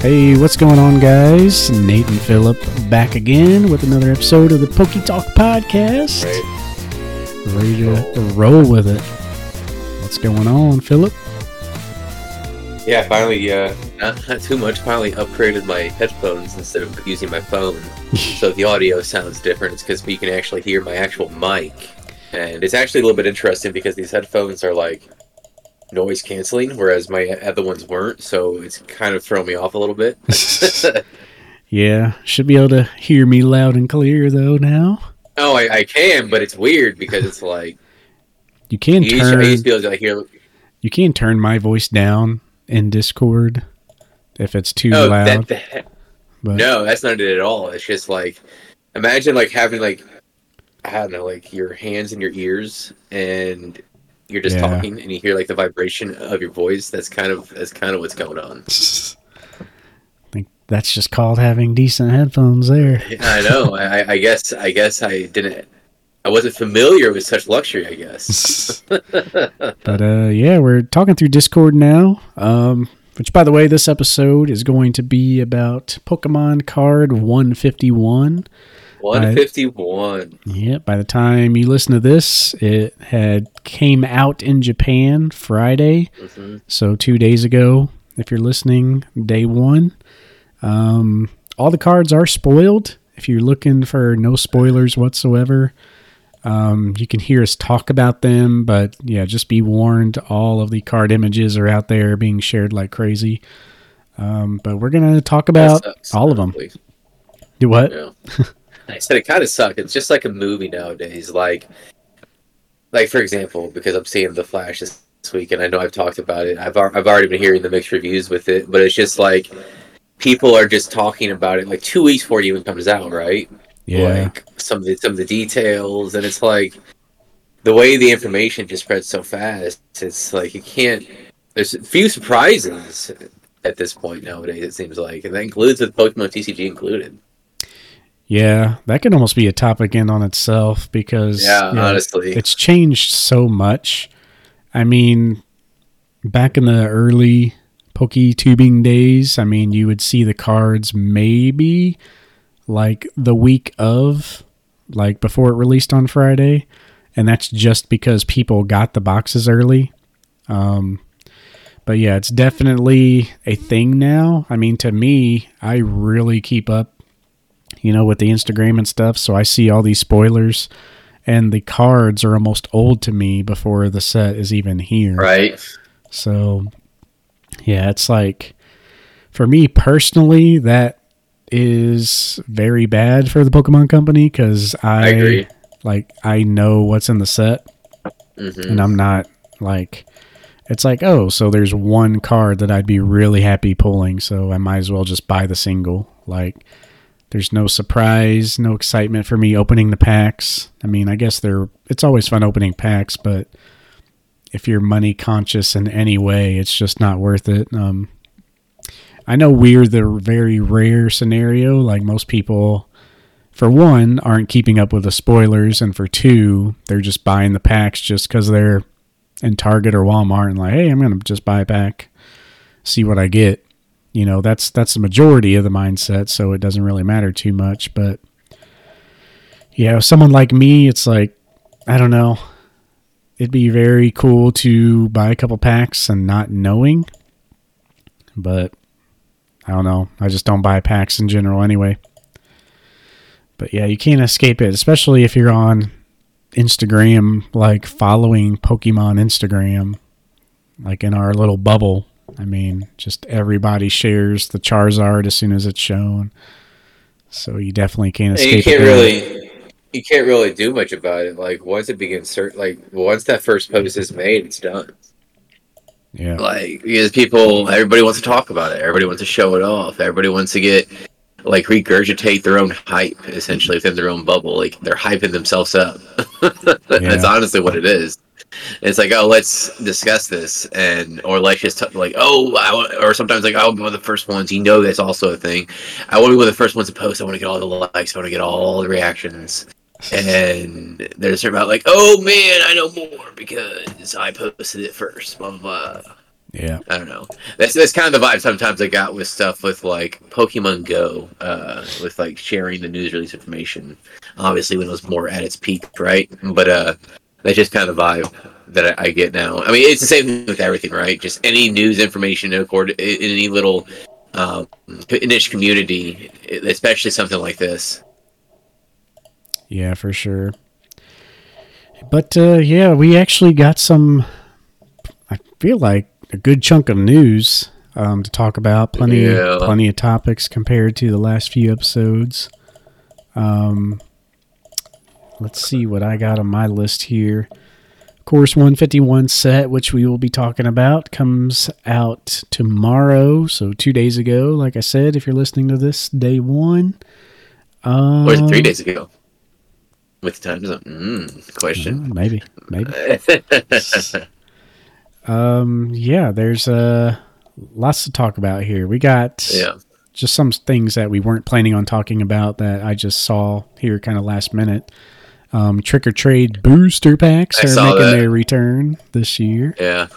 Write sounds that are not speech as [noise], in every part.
Hey, what's going on, guys? Nate and Phillip back again with another episode of the PokeTalk Podcast. Ready to roll with it. What's going on, Phillip? Yeah, finally, uh, not, not too much. Finally, upgraded my headphones instead of using my phone, [laughs] so the audio sounds different. It's because you can actually hear my actual mic, and it's actually a little bit interesting because these headphones are like noise canceling, whereas my other ones weren't. So it's kind of thrown me off a little bit. [laughs] [laughs] yeah, should be able to hear me loud and clear though now. oh, I, I can, but it's weird because it's like You can you turn used to to hear. you can turn my voice down in Discord if it's too Oh, loud. that, that, but No, that's not it at all. It's just like imagine like having like I don't know, like your hands in your ears and you're just Yeah. talking and you hear like the vibration of your voice. That's kind of that's kind of what's going on. [laughs] I think that's just called having decent headphones there. [laughs] I know. I, I guess I guess I didn't I wasn't familiar with such luxury, I guess. [laughs] But uh, yeah, we're talking through Discord now. Um, which, by the way, this episode is going to be about Pokemon Card 151. 151. Yeah, by the time you listen to this, it had came out in Japan Friday, Mhm. so two days ago. If you're listening, day one. Um, all the cards are spoiled. If you're looking for no spoilers whatsoever, um, you can hear us talk about them. But yeah, just be warned: all of the card images are out there being shared like crazy. Um, but we're gonna talk about all of them. Do what? Yeah. [laughs] I said it kind of sucked. It's just like a movie nowadays. Like, like for example, because I'm seeing The Flash this, week, and I know I've talked about it. I've I've already been hearing the mixed reviews with it, but it's just like people are just talking about it like two weeks before it even comes out, right? Yeah. Like some of the some of the details, and it's like the way the information just spreads so fast. It's like you can't. There's a few surprises at this point nowadays. It seems like, and that includes with Pokemon TCG included. Yeah, that could almost be a topic in on itself because Yeah, honestly. it's changed so much. I mean, back in the early PokeTubing days, I mean, you would see the cards maybe like the week of, like before it released on Friday, and that's just because people got the boxes early. Um, but yeah, it's definitely a thing now. I mean, to me, I really keep up you know, with the Instagram and stuff. So I see all these spoilers, and the cards are almost old to me before the set is even here. Right. So, yeah, it's like for me personally, that is very bad for the Pokemon Company because I, I agree. like I know what's in the set, hmm and I'm not like. It's like, oh, so there's one card that I'd be really happy pulling, so I might as well just buy the single. Like, there's no surprise, no excitement for me opening the packs. I mean, I guess they're it's always fun opening packs, but if you're money conscious in any way, it's just not worth it. Um, I know we're the very rare scenario. Like most people, for one, aren't keeping up with the spoilers, and for two, they're just buying the packs just because they're in Target or Walmart and like, hey, I'm gonna just buy a pack, see what I get you know that's that's the majority of the mindset so it doesn't really matter too much but yeah someone like me it's like i don't know. It'd be very cool to buy a couple packs and not knowing but i don't know. I just don't buy packs in general anyway. But yeah you can't escape it especially if you're on instagram like following pokemon instagram like in our little bubble I mean, just everybody shares the Charizard as soon as it's shown. So you definitely can't escape you can't it. really, you can't really do much about it. Like once it begins, cert- like once that first post is made, it's done. Yeah. Like because people, everybody wants to talk about it. Everybody wants to show it off. Everybody wants to get like regurgitate their own hype essentially within their own bubble. Like they're hyping themselves up. [laughs] yeah. That's honestly what it is. It's like, oh, let's discuss this, and or let's just t- like, oh, I or sometimes like, I'll be one of the first ones. You know, that's also a thing. I want to be one of the first ones to post. I want to get all the likes. I want to get all the reactions. And there's certain about like, oh man, I know more because I posted it first. Blah blah. blah. Yeah. I don't know. That's that's kind of the vibe sometimes I got with stuff with like Pokemon Go, uh, with like sharing the news release information. Obviously, when it was more at its peak, right? But uh, that's just kind of the vibe that I, I get now. I mean, it's the same thing with everything, right? Just any news information in, accord, in any little um, niche community, especially something like this. Yeah, for sure. But uh, yeah, we actually got some. I feel like a good chunk of news um, to talk about. Plenty, Yeah. plenty of topics compared to the last few episodes. Um, let's see what I got on my list here. Course 151 set, which we will be talking about, comes out tomorrow. So two days ago, like I said, if you're listening to this, day one. Um, Or three days ago? With the time zone? Mm, question. uh, maybe, maybe. [laughs] Um, yeah, there's uh, lots to talk about here. We got yeah. just some things that we weren't planning on talking about that I just saw here kind of last minute. Um, Trick or Trade booster packs I are making that. their return this year, Yeah.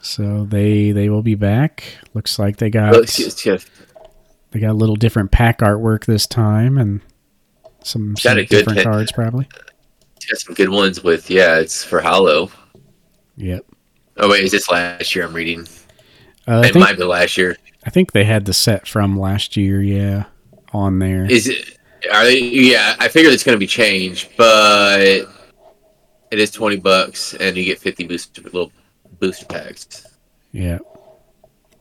so they they will be back. Looks like they got Well, excuse- excuse- they got a little different pack artwork this time and some, some good different hit. cards probably. got some good ones with yeah. It's for Hollow. Yep. Oh wait, is this last year? I'm reading. Uh, it think might be last year. I think they had the set from last year. Yeah, on there. Is it? They? Yeah, I figured it's going to be changed, but it is twenty bucks, and you get fifty booster little booster packs. Yeah.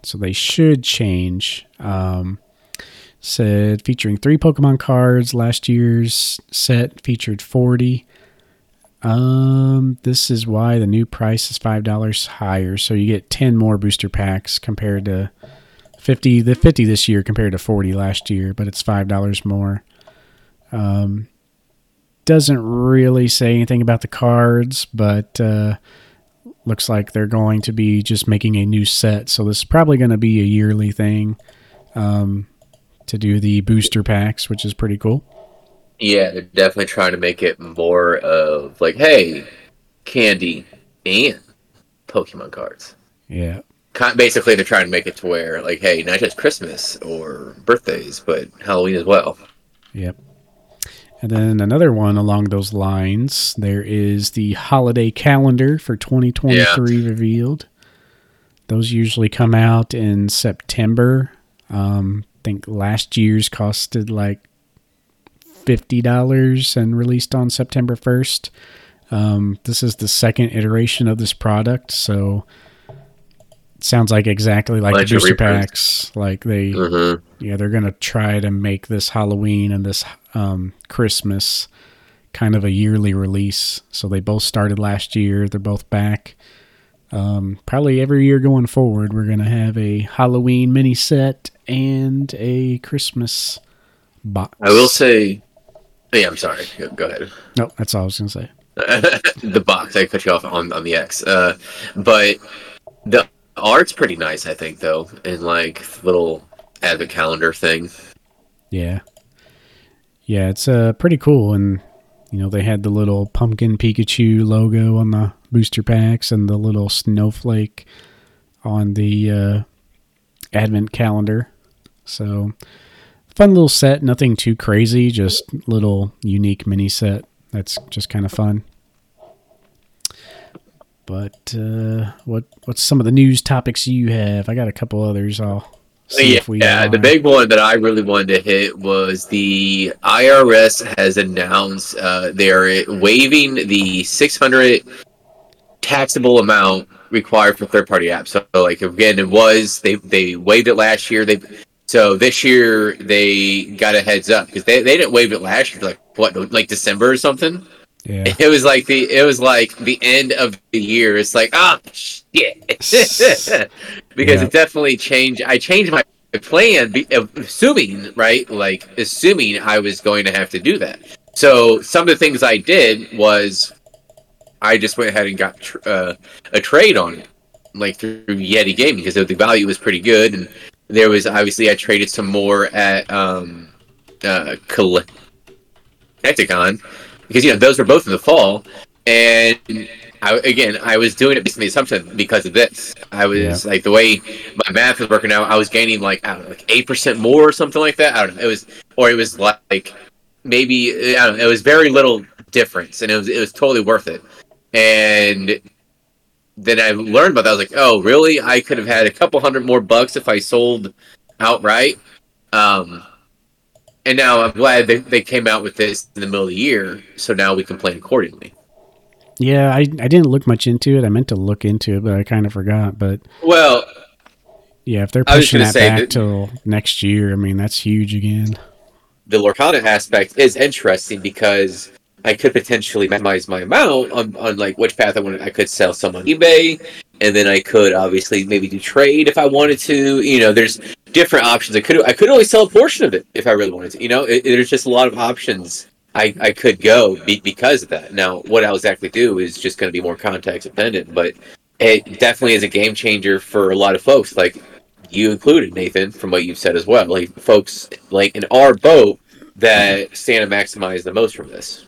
So they should change. Um, said featuring three Pokemon cards. Last year's set featured 40. Um, this is why the new price is $5 higher. So you get 10 more booster packs compared to 50, the 50 this year compared to 40 last year, but it's $5 more. Um, doesn't really say anything about the cards, but, uh, looks like they're going to be just making a new set. So this is probably going to be a yearly thing um, to do the booster packs, which is pretty cool. Yeah, they're definitely trying to make it more of like, hey, candy and Pokemon cards. Yeah. Basically, they're trying to make it to where like, hey, not just Christmas or birthdays, but Halloween as well. Yep. And then another one along those lines, there is the holiday calendar for 2023 revealed. Those usually come out in September. Um, I think last year's costed like $50 and released on September 1st. Um, this is the second iteration of this product, so it sounds like exactly like the booster reprints. packs. Like they, Mm-hmm. yeah, they're gonna try to make this Halloween and this um, Christmas kind of a yearly release. So they both started last year. They're both back. Um, probably every year going forward, we're gonna have a Halloween mini set and a Christmas box. I will say, yeah, I'm sorry. Go- ahead. No, that's all I was gonna say. [laughs] the box. I cut you off on, on the X. Uh, but the art's pretty nice, I think, though, in like little advent calendar thing. Yeah, yeah, it's uh pretty cool, and you know they had the little pumpkin Pikachu logo on the booster packs and the little snowflake on the uh, advent calendar. So fun little set, nothing too crazy, just little unique mini set. That's just kind of fun. But uh, what what's some of the news topics you have? I got a couple others. I'll yeah, yeah, the uh, big one that I really wanted to hit was the IRS has announced uh, they're waiving the 600 taxable amount required for third-party apps. So, like again, it was they they waived it last year. They so this year they got a heads up because they, they didn't waive it last year. Like what, like December or something. Yeah. It was like the it was like the end of the year. It's like ah shit, [laughs] because Yeah. it definitely changed. I changed my plan, assuming right, like assuming I was going to have to do that. So some of the things I did was I just went ahead and got tr- uh, a trade on it, like through Yeti Gaming because the value was pretty good, and there was obviously I traded some more at um uh Collect- Hecticon because you know those were both in the fall, and I, again, I was doing it based on the assumption because of this. I was Yeah. like the way my math was working out. I was gaining like I don't know, like eight percent more or something like that. I don't know. It was or it was like maybe I don't know. It was very little difference, and it was it was totally worth it. And then I learned about that. I was like, oh, really? I could have had a couple hundred more bucks if I sold outright. Um, and now I'm glad they, they came out with this in the middle of the year, so now we can plan accordingly. Yeah, I, I didn't look much into it. I meant to look into it, but I kind of forgot. But Well, yeah, if they're pushing that back that- till next year, I mean that's huge again. the Lorcana aspect is interesting because I could potentially maximize my amount on, on like which path I wanted. I could sell some on eBay, and then I could obviously maybe do trade if I wanted to. You know, there's different options. I could I could only sell a portion of it if I really wanted to. You know, it, there's just a lot of options I, I could go be, because of that. Now, what I'll exactly do is just going to be more context dependent, but it definitely is a game changer for a lot of folks. Like you included, Nathan, from what you've said as well. Like folks like in our boat that stand to maximize the most from this.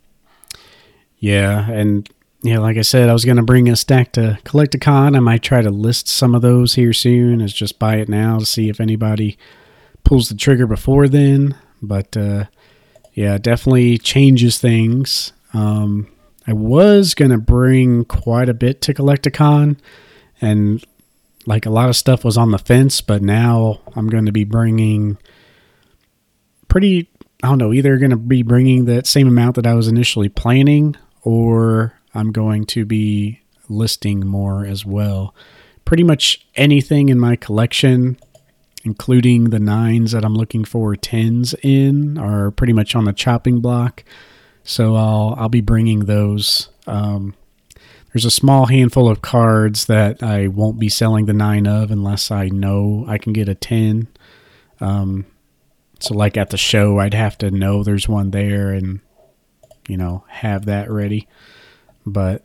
Yeah, and yeah, like I said, I was gonna bring a stack to Collecticon. I might try to list some of those here soon. As just buy it now to see if anybody pulls the trigger before then. But uh, yeah, it definitely changes things. Um, I was gonna bring quite a bit to Collecticon, and like a lot of stuff was on the fence. But now I'm going to be bringing pretty. I don't know. Either going to be bringing that same amount that I was initially planning, or I'm going to be listing more as well. Pretty much anything in my collection, including the nines that I'm looking for tens in, are pretty much on the chopping block. So I'll I'll be bringing those. Um, there's a small handful of cards that I won't be selling the nine of unless I know I can get a ten. Um, so like at the show, I'd have to know there's one there and you know have that ready. But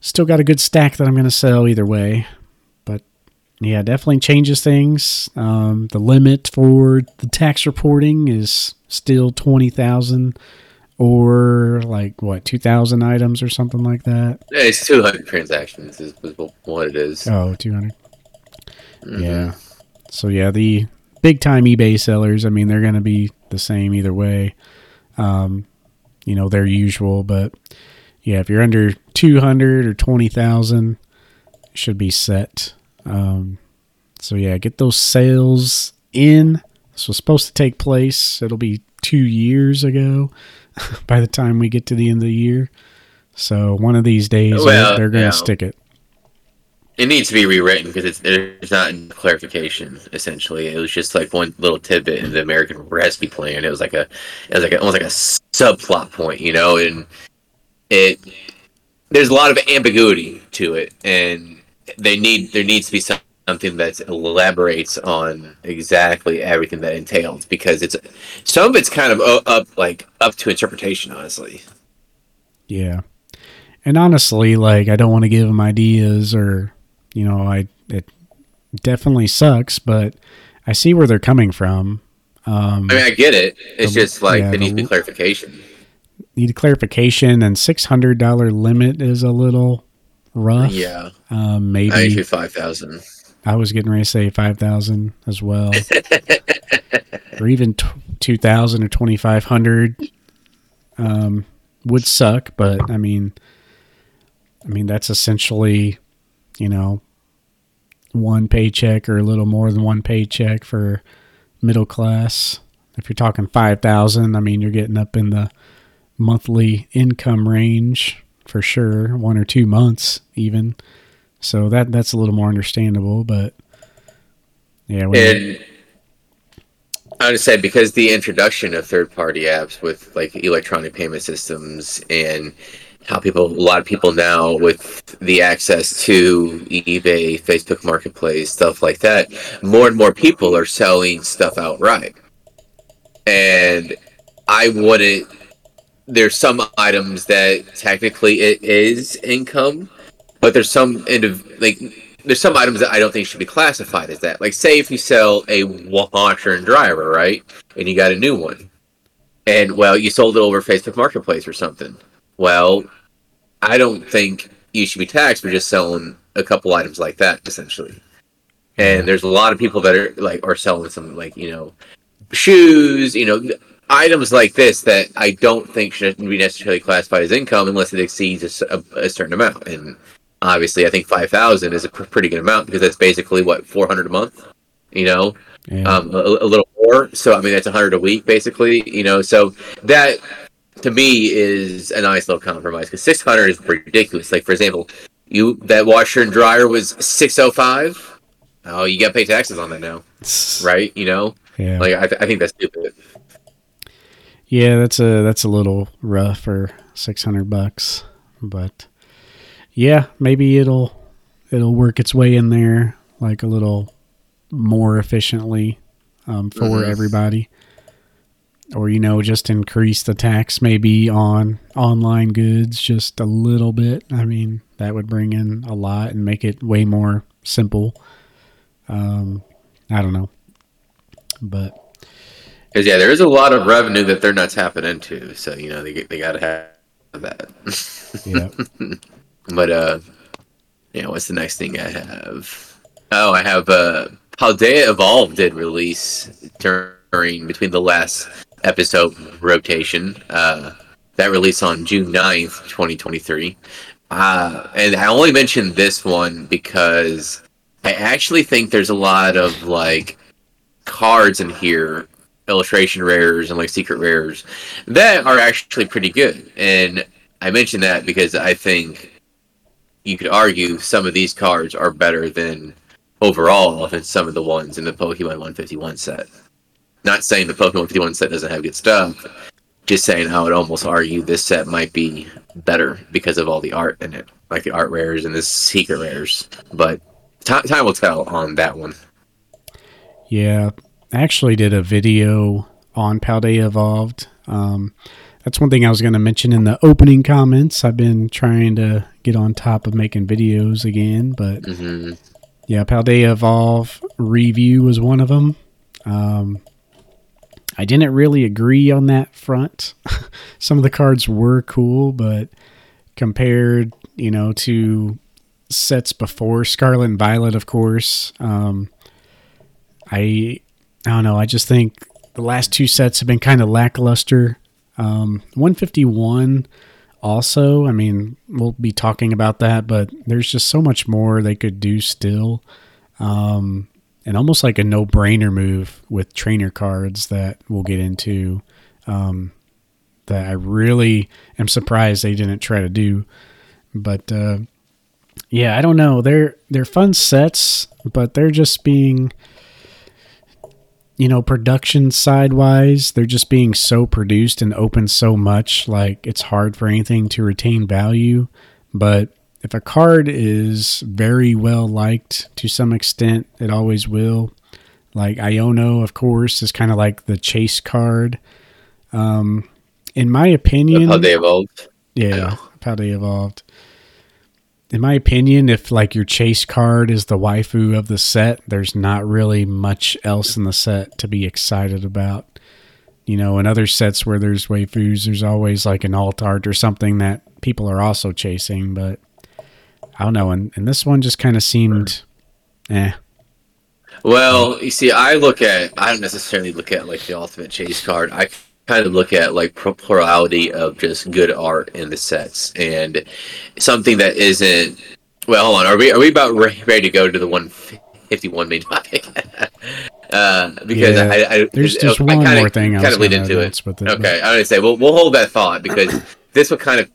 still got a good stack that I'm going to sell either way. But yeah, definitely changes things. Um, the limit for the tax reporting is still twenty thousand or like what two thousand items or something like that. Yeah, it's 200 transactions is is what it is. Oh, 200. Mhm. Yeah. So yeah, the big time eBay sellers, I mean, they're going to be the same either way. Um, you know, their usual, but yeah, if you're under 200 or 20,000, should be set. Um, so yeah, get those sales in. This was supposed to take place. It'll be two years ago [laughs] by the time we get to the end of the year. So one of these days they're- Well, they're going to yeah. stick it. It needs to be rewritten because it's there's not in clarification. Essentially, it was just like one little tidbit in the American Rescue Plan. It was like a, it was like a, almost like a subplot point, you know, and it there's a lot of ambiguity to it, and they need there needs to be some, something that elaborates on exactly everything that entails because it's some of it's kind of up like up to interpretation, honestly. Yeah. And honestly, like I don't want to give them ideas or you know, I it definitely sucks, but I see where they're coming from. Um I mean, I get it. It's The- just like yeah, there needs to be clarification. Need a clarification and six hundred dollar limit is a little rough. Yeah. Um maybe I five thousand. I was getting ready to say five thousand as well. [laughs] or even t- two thousand or twenty five hundred um would suck, but I mean I mean that's essentially, you know, one paycheck or a little more than one paycheck for middle class. If you're talking five thousand, I mean you're getting up in the monthly income range for sure, one or two months even. So that that's a little more understandable, but yeah, And I would say because the introduction of third party apps with like electronic payment systems and how people a lot of people now with the access to eBay, Facebook Marketplace, stuff like that, more and more people are selling stuff outright. And I wouldn't there's some items that technically it is income, but there's some indiv- like there's some items that I don't think should be classified as that. Like, say if you sell a washer and dryer, right, and you got a new one, and well, you sold it over Facebook Marketplace or something. Well, I don't think you should be taxed for just selling a couple items like that, essentially. And there's a lot of people that are like are selling some like you know shoes, you know items like this that I don't think should be necessarily classified as income unless it exceeds a, a certain amount. And obviously, I think five thousand is a pr- pretty good amount because that's basically what four hundred a month. You know, Yeah. um, a, a little more. So I mean, that's a hundred a week, basically. You know, so that to me is a nice little compromise because six hundred is ridiculous. Like for example, you that washer and dryer was six oh five. Oh, you got to pay taxes on that now, [laughs] right? You know, Yeah. like I, th- I think that's stupid. Yeah, that's a that's a little rough for six hundred bucks, but yeah, maybe it'll it'll work its way in there like a little more efficiently um, for Mhm. everybody, or you know, just increase the tax maybe on online goods just a little bit. I mean, that would bring in a lot and make it way more simple. Um, I don't know, but Because yeah, there is a lot of revenue that they're not tapping into, so you know they they got to have that. yeah. [laughs] but uh, yeah, what's the next thing I have? Oh, I have uh, Paldea Evolved did release during between the last episode rotation. Uh, that released on June 9th, 2023. Uh, and I only mentioned this one because I actually think there's a lot of like cards in here, illustration rares and like secret rares that are actually pretty good. And I mention that because I think you could argue some of these cards are better than overall than some of the ones in the Pokemon 151 set. Not saying the Pokemon 151 set doesn't have good stuff, just saying I would almost argue this set might be better because of all the art in it, like the art rares and the secret rares. But ti time will tell on that one. Yeah, I actually did a video on Paldea Evolved. Um, that's one thing I was going to mention in the opening comments. I've been trying to get on top of making videos again, but hmm yeah, Paldea Evolve review was one of them. Um, I didn't really agree on that front. [laughs] Some of the cards were cool, but compared, you know, to sets before Scarlet and Violet, of course, um, I I don't know. I just think the last two sets have been kind of lackluster. Um, 151 also, I mean, we'll be talking about that, but there's just so much more they could do still. Um, and almost like a no brainer move with trainer cards that we'll get into. Um, that I really am surprised they didn't try to do. But uh, yeah, I don't know. They're they're fun sets, but they're just being you know, production side wise, they're just being so produced and open so much, like it's hard for anything to retain value. But if a card is very well liked to some extent, it always will. Like Iono, of course, is kind of like the chase card. Um, in my opinion, Paldea Evolved. yeah, Yeah. Paldea Evolved. In my opinion, if like your chase card is the waifu of the set, there's not really much else in the set to be excited about. You know, in other sets where there's waifus, there's always like an alt art or something that people are also chasing, but I don't know. And, and this one just kind of seemed, eh. Well, you see, I look at I don't necessarily look at like the ultimate chase card. I kind of look at like plurality of just good art in the sets and something that isn't. Well, hold on. Are we are we about ready to go to the one fifty one main topic? [laughs] uh, because Yeah, I, I There's I just one kinda- more thing I kind of lead into it. with it. Okay, I would say we'll we'll hold that thought because this would kind of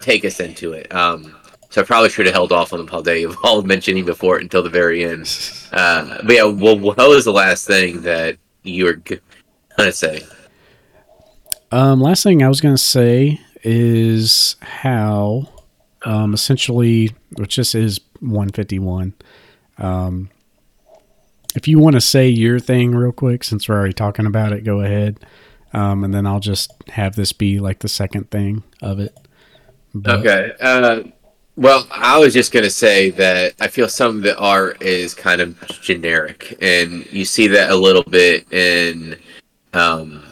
take us into it. Um, so I probably should have held off on the of Evolved mentioning before it until the very end. [laughs] Uh, but yeah, well, what was the last thing that you were gonna say? Um, last thing I was going to say is how, um, essentially, which this is 151. Um, if you want to say your thing real quick, since we're already talking about it, go ahead. Um, and then I'll just have this be like the second thing of it. But- Okay. Uh, well, I was just gonna say that I feel some of the art is kind of generic, and you see that a little bit in um,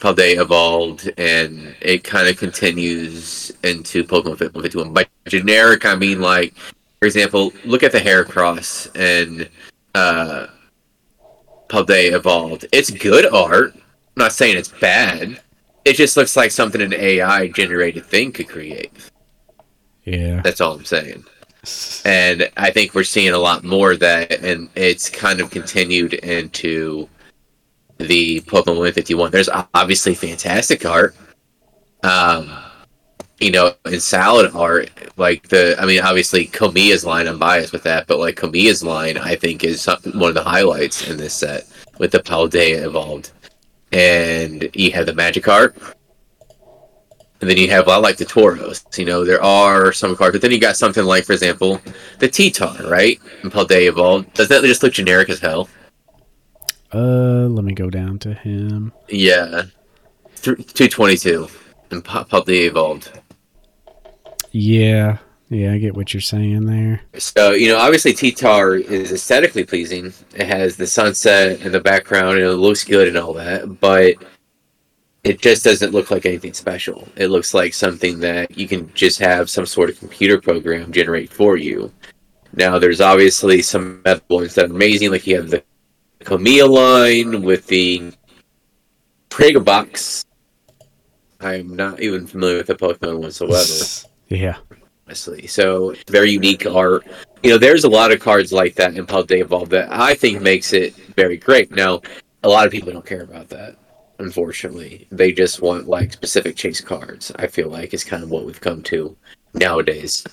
Paldea evolved, and it kind of continues into Pokemon 51. By generic, I mean like, for example, look at the Heracross and uh, Paldea evolved. It's good art. I'm not saying it's bad. It just looks like something an AI generated thing could create. Yeah. That's all I'm saying. And I think we're seeing a lot more of that, and it's kind of continued into the Pokemon 151. There's obviously fantastic art. Um, you know, in salad art, like the, I mean, obviously Komiya's line, I'm biased with that, but like Komiya's line, I think is one of the highlights in this set with the Paldea evolved. And you have the magic art. And then you have lot like the Tauros. You know, there are some cards, but then you got something like, for example, the T-Tar, right? And Paldea evolved. Does that just look generic as hell? Uh, let me go down to him. Yeah, two twenty two, and Paldea Evolved. Yeah, yeah, I get what you're saying there. So you know, obviously, T-Tar is aesthetically pleasing. It has the sunset in the background, and it looks good and all that, but it just doesn't look like anything special. It looks like something that you can just have some sort of computer program generate for you. Now, there's obviously some other ones that are amazing, like you have the Komiya line with the trigger Box. I'm not even familiar with the Pokemon whatsoever. [laughs] yeah. Honestly. So very unique art. You know, there's a lot of cards like that in Paldea Evolved that I think makes it very great. Now, a lot of people don't care about that. Unfortunately, they just want like specific chase cards. I feel like is kind of what we've come to nowadays.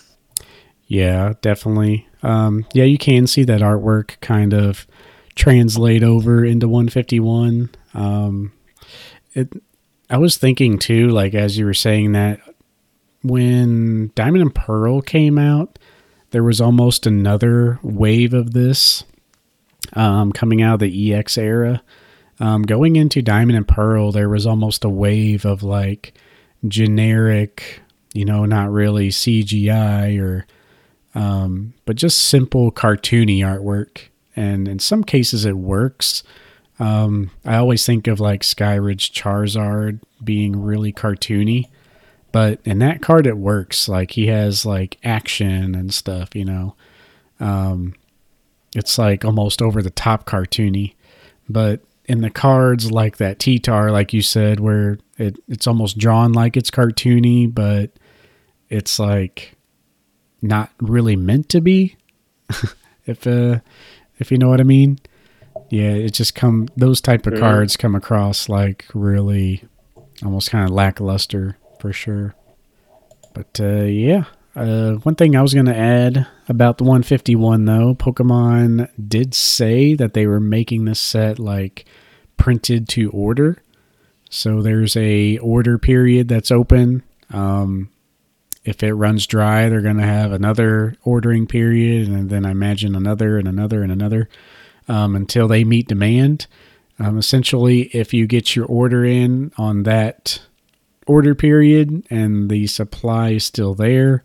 Yeah, definitely. Um, yeah, you can see that artwork kind of translate over into 151. Um, it, I was thinking too, like as you were saying that when Diamond and Pearl came out, there was almost another wave of this um, coming out of the EX era. Um, going into Diamond and Pearl, there was almost a wave of like generic, you know, not really CGI or, um, but just simple cartoony artwork and in some cases it works. Um, I always think of like Skyridge Charizard being really cartoony, but in that card it works. Like he has like action and stuff, you know. Um, it's like almost over the top cartoony, but in the cards like that T-Tar, like you said, where it it's almost drawn like it's cartoony, but it's like not really meant to be. [laughs] if uh if you know what I mean. Yeah, it just come those type of mm-hmm. cards come across like really almost kind of lackluster for sure. But uh, yeah, uh, one thing I was going to add about the 151 though, Pokemon did say that they were making this set like printed to order. So there's a order period that's open. Um, if it runs dry, they're going to have another ordering period, and then I imagine another and another and another um, until they meet demand. Um, essentially, if you get your order in on that order period and the supply is still there,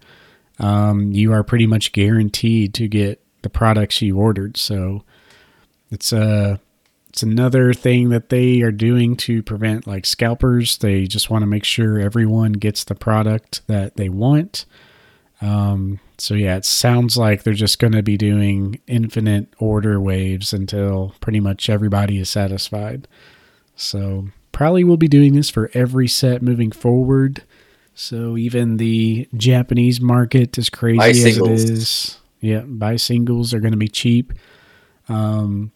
um, you are pretty much guaranteed to get the products you ordered. So it's a uh, it's another thing that they are doing to prevent like scalpers. They just want to make sure everyone gets the product that they want. Um, so yeah, it sounds like they're just going to be doing infinite order waves until pretty much everybody is satisfied. So probably we'll be doing this for every set moving forward. So even the Japanese market, as crazy as it is, yeah, buy singles are going to be cheap. Um,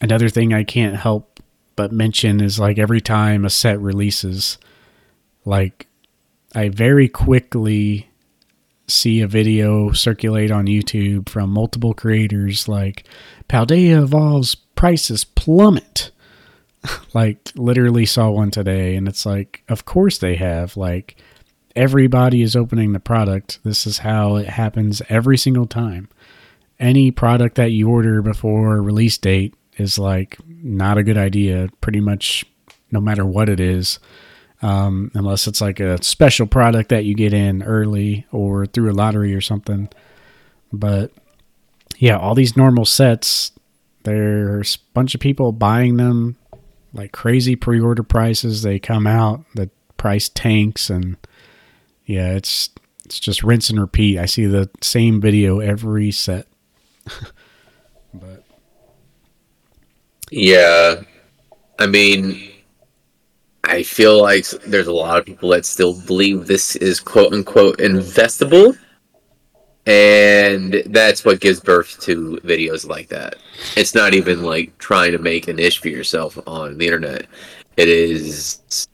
another thing I can't help but mention is like every time a set releases, like I very quickly see a video circulate on YouTube from multiple creators like Paldea evolves prices plummet. [laughs] like literally saw one today and it's like of course they have like everybody is opening the product. This is how it happens every single time. Any product that you order before release date is like not a good idea pretty much no matter what it is um, unless it's like a special product that you get in early or through a lottery or something but yeah all these normal sets there's a bunch of people buying them like crazy pre-order prices. They come out, the price tanks, and yeah, it's it's just rinse and repeat. I see the same video every set. [laughs] but yeah, I mean, I feel like there's a lot of people that still believe this is quote unquote investable. And that's what gives birth to videos like that. It's not even like trying to make a niche for yourself on the internet. It is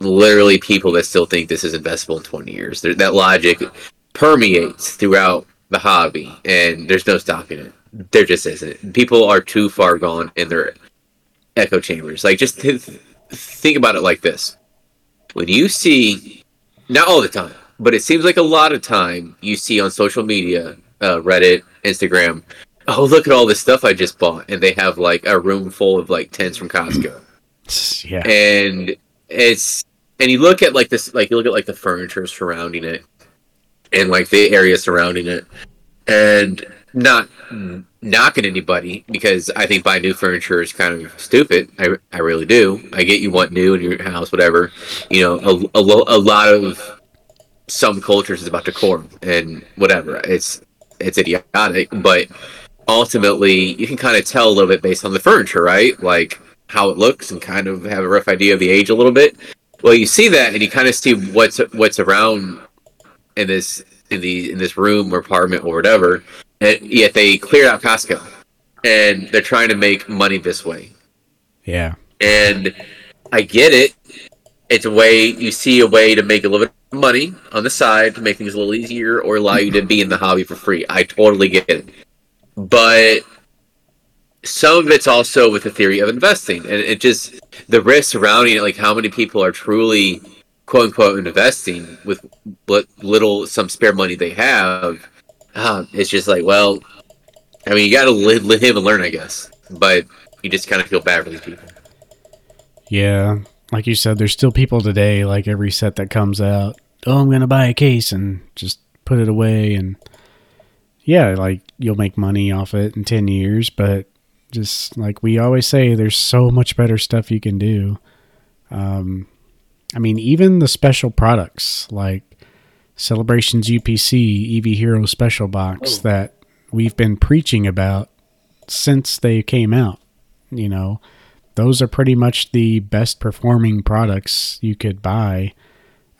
literally people that still think this is investable in 20 years. That logic permeates throughout the hobby, and there's no stopping it. There just isn't. People are too far gone in their echo chambers. Like, just th- think about it like this: when you see, not all the time, but it seems like a lot of time you see on social media, uh, Reddit, Instagram. Oh, look at all this stuff I just bought, and they have like a room full of like tents from Costco. [sniffs] Yeah, and it's and you look at like this, like you look at like the furniture surrounding it, and like the area surrounding it, and not knocking anybody because I think buying new furniture is kind of stupid. I, I really do. I get you want new in your house, whatever. You know, a, a, a lot of some cultures is about decorum and whatever. It's it's idiotic, but ultimately you can kind of tell a little bit based on the furniture, right? Like how it looks and kind of have a rough idea of the age a little bit. Well, you see that and you kind of see what's what's around in this in the in this room or apartment or whatever. And yet they cleared out Costco, and they're trying to make money this way. Yeah, and I get it. It's a way you see a way to make a little bit of money on the side to make things a little easier or allow you to be in the hobby for free. I totally get it, but some of it's also with the theory of investing, and it just the risk surrounding it. Like how many people are truly quote unquote investing with what little some spare money they have. Uh, it's just like, well, I mean, you got to live, live and learn, I guess. But you just kind of feel bad for these people. Yeah, like you said, there's still people today. Like every set that comes out, oh, I'm gonna buy a case and just put it away, and yeah, like you'll make money off it in ten years, but just like we always say, there's so much better stuff you can do. Um, I mean, even the special products like Celebrations UPC Eevee Hero Special Box oh. that we've been preaching about since they came out. You know, those are pretty much the best performing products you could buy.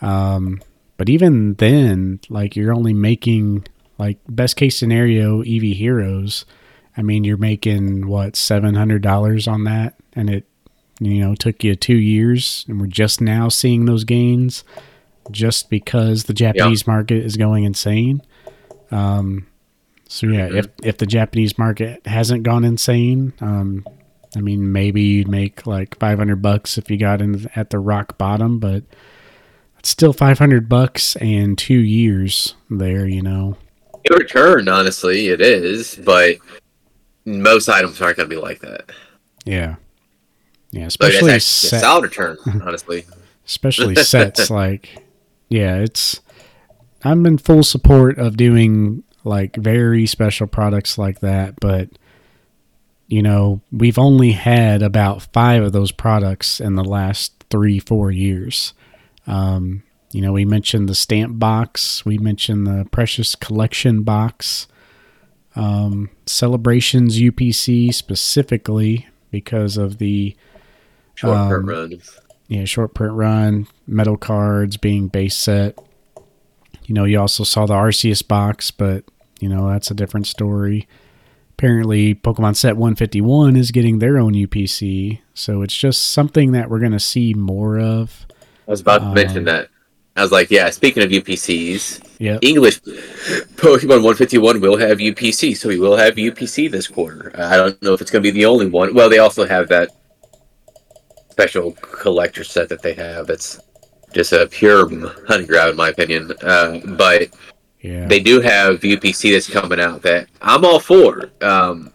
Um, but even then, like you're only making like best case scenario Eevee Heroes I mean, you're making what seven hundred dollars on that, and it you know took you two years, and we're just now seeing those gains, just because the Japanese market is going insane. Um, so yeah, mm-hmm. if if the Japanese market hasn't gone insane, um, I mean, maybe you'd make like five hundred bucks if you got in at the rock bottom, but it's still five hundred bucks and two years there. You know, in return, honestly, it is, but most items aren't going to be like that. Yeah, yeah, especially a solid return, honestly. especially [laughs] sets like, yeah, it's. I'm in full support of doing like very special products like that, but you know, we've only had about five of those products in the last three, four years. Um, you know, we mentioned the stamp box, we mentioned the precious collection box um, celebrations UPC specifically because of the short um, run. Yeah, short print run, metal cards being base set. You know, you also saw the Arceus box, but you know that's a different story. Apparently, Pokemon Set 151 is getting their own UPC, so it's just something that we're going to see more of. I was about to um, mention that. I was like, yeah, speaking of UPCs, yeah, English [laughs] Pokemon 151 will have UPC, so we will have UPC this quarter. I don't know if it's going to be the only one. Well, they also have that special collector set that they have. It's just a pure honey grab, in my opinion. Uh, but yeah. they do have UPC that's coming out that I'm all for. Um,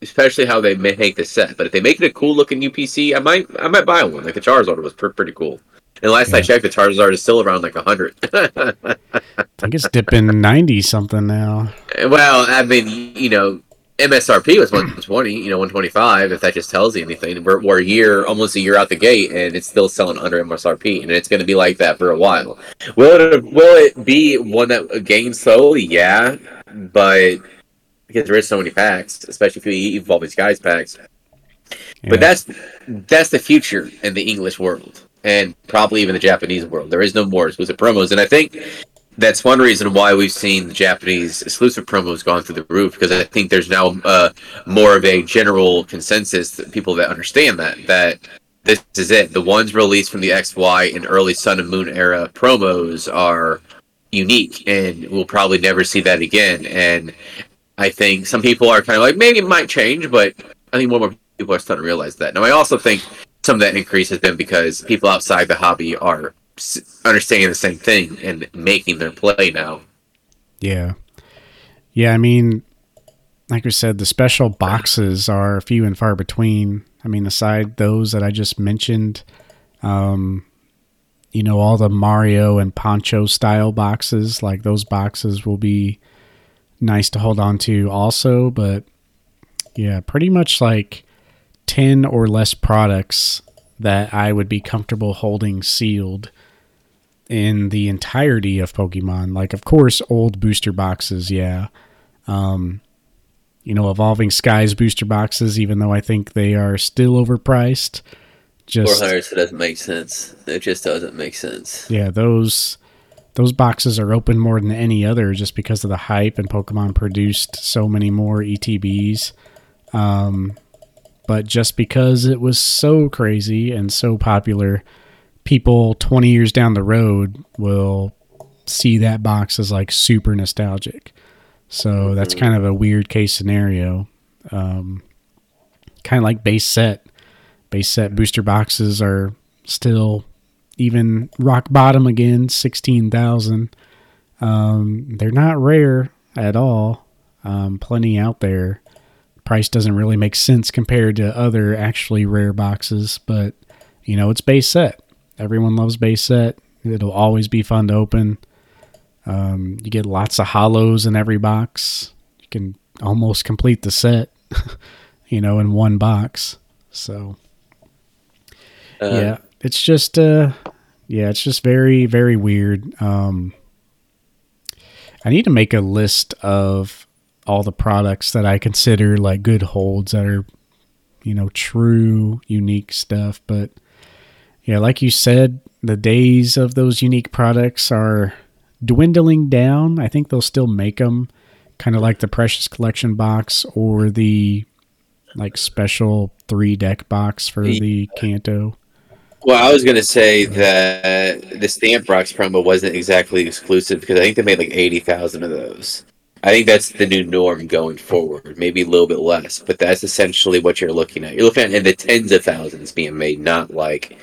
especially how they make the set. But if they make it a cool looking UPC, I might I might buy one. Like the Charizard was pretty cool. And last yeah. I checked, the Charizard is still around like hundred. I think it's dipping ninety something now. [laughs] Well, I mean, you know, MSRP was 120, you know, 125. If that just tells you anything, we're, we're a year, almost a year out the gate, and it's still selling under MSRP, and it's going to be like that for a while. Will it will it be one that gains slowly? Yeah, but because there is so many packs, especially if you evolve these guys packs. Yeah. But that's that's the future in the English world, and probably even the Japanese world. There is no more exclusive promos, and I think that's one reason why we've seen the Japanese exclusive promos gone through the roof because I think there's now uh, more of a general consensus that people that understand that that this is it. The ones released from the XY and early Sun and Moon era promos are unique, and we'll probably never see that again. And I think some people are kind of like maybe it might change, but I think more and more people are starting to realize that. Now I also think some of that increase has been because people outside the hobby are understanding the same thing and making their play now. Yeah. Yeah, I mean, like I said, the special boxes are few and far between. I mean, aside those that I just mentioned, um, you know, all the Mario and Poncho style boxes, like those boxes will be nice to hold on to also. But yeah, pretty much like 10 or less products that I would be comfortable holding sealed in the entirety of Pokemon. Like, of course, old booster boxes, yeah. Um, you know, Evolving Skies booster boxes, even though I think they are still overpriced. Just 400 so doesn't make sense. It just doesn't make sense. Yeah, those those boxes are open more than any other just because of the hype and Pokemon produced so many more ETBs. Um, but just because it was so crazy and so popular, people 20 years down the road will see that box as like super nostalgic. So that's kind of a weird case scenario. Um, kind of like base set. Base set booster boxes are still even rock bottom again, 16,000. Um, they're not rare at all. Um, plenty out there. Price doesn't really make sense compared to other actually rare boxes, but you know, it's base set. Everyone loves base set. It'll always be fun to open. Um, you get lots of hollows in every box. You can almost complete the set, [laughs] you know, in one box. So, uh, yeah, it's just, uh, yeah, it's just very, very weird. Um, I need to make a list of all the products that I consider like good holds that are, you know, true unique stuff. But yeah, like you said, the days of those unique products are dwindling down. I think they'll still make them kind of like the Precious Collection box or the like special three deck box for the Kanto. Well, I was going to say that the Stamp Box promo wasn't exactly exclusive because I think they made like 80,000 of those. I think that's the new norm going forward, maybe a little bit less, but that's essentially what you're looking at. You're looking at in the tens of thousands being made, not like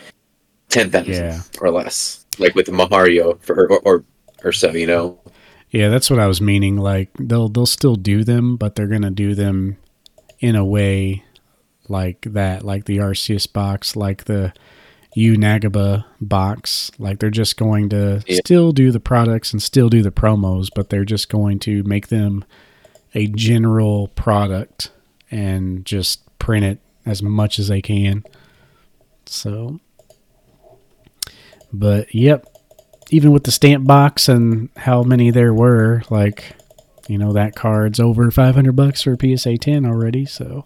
ten thousand yeah. or less, like with the Mahario for, or, or or so, you know. Yeah, that's what I was meaning. Like they'll they'll still do them, but they're gonna do them in a way like that, like the Arceus box, like the Yu Nagaba box. Like they're just going to yeah. still do the products and still do the promos, but they're just going to make them a general product and just print it as much as they can. So but yep, even with the stamp box and how many there were, like, you know, that card's over 500 bucks for PSA 10 already. So,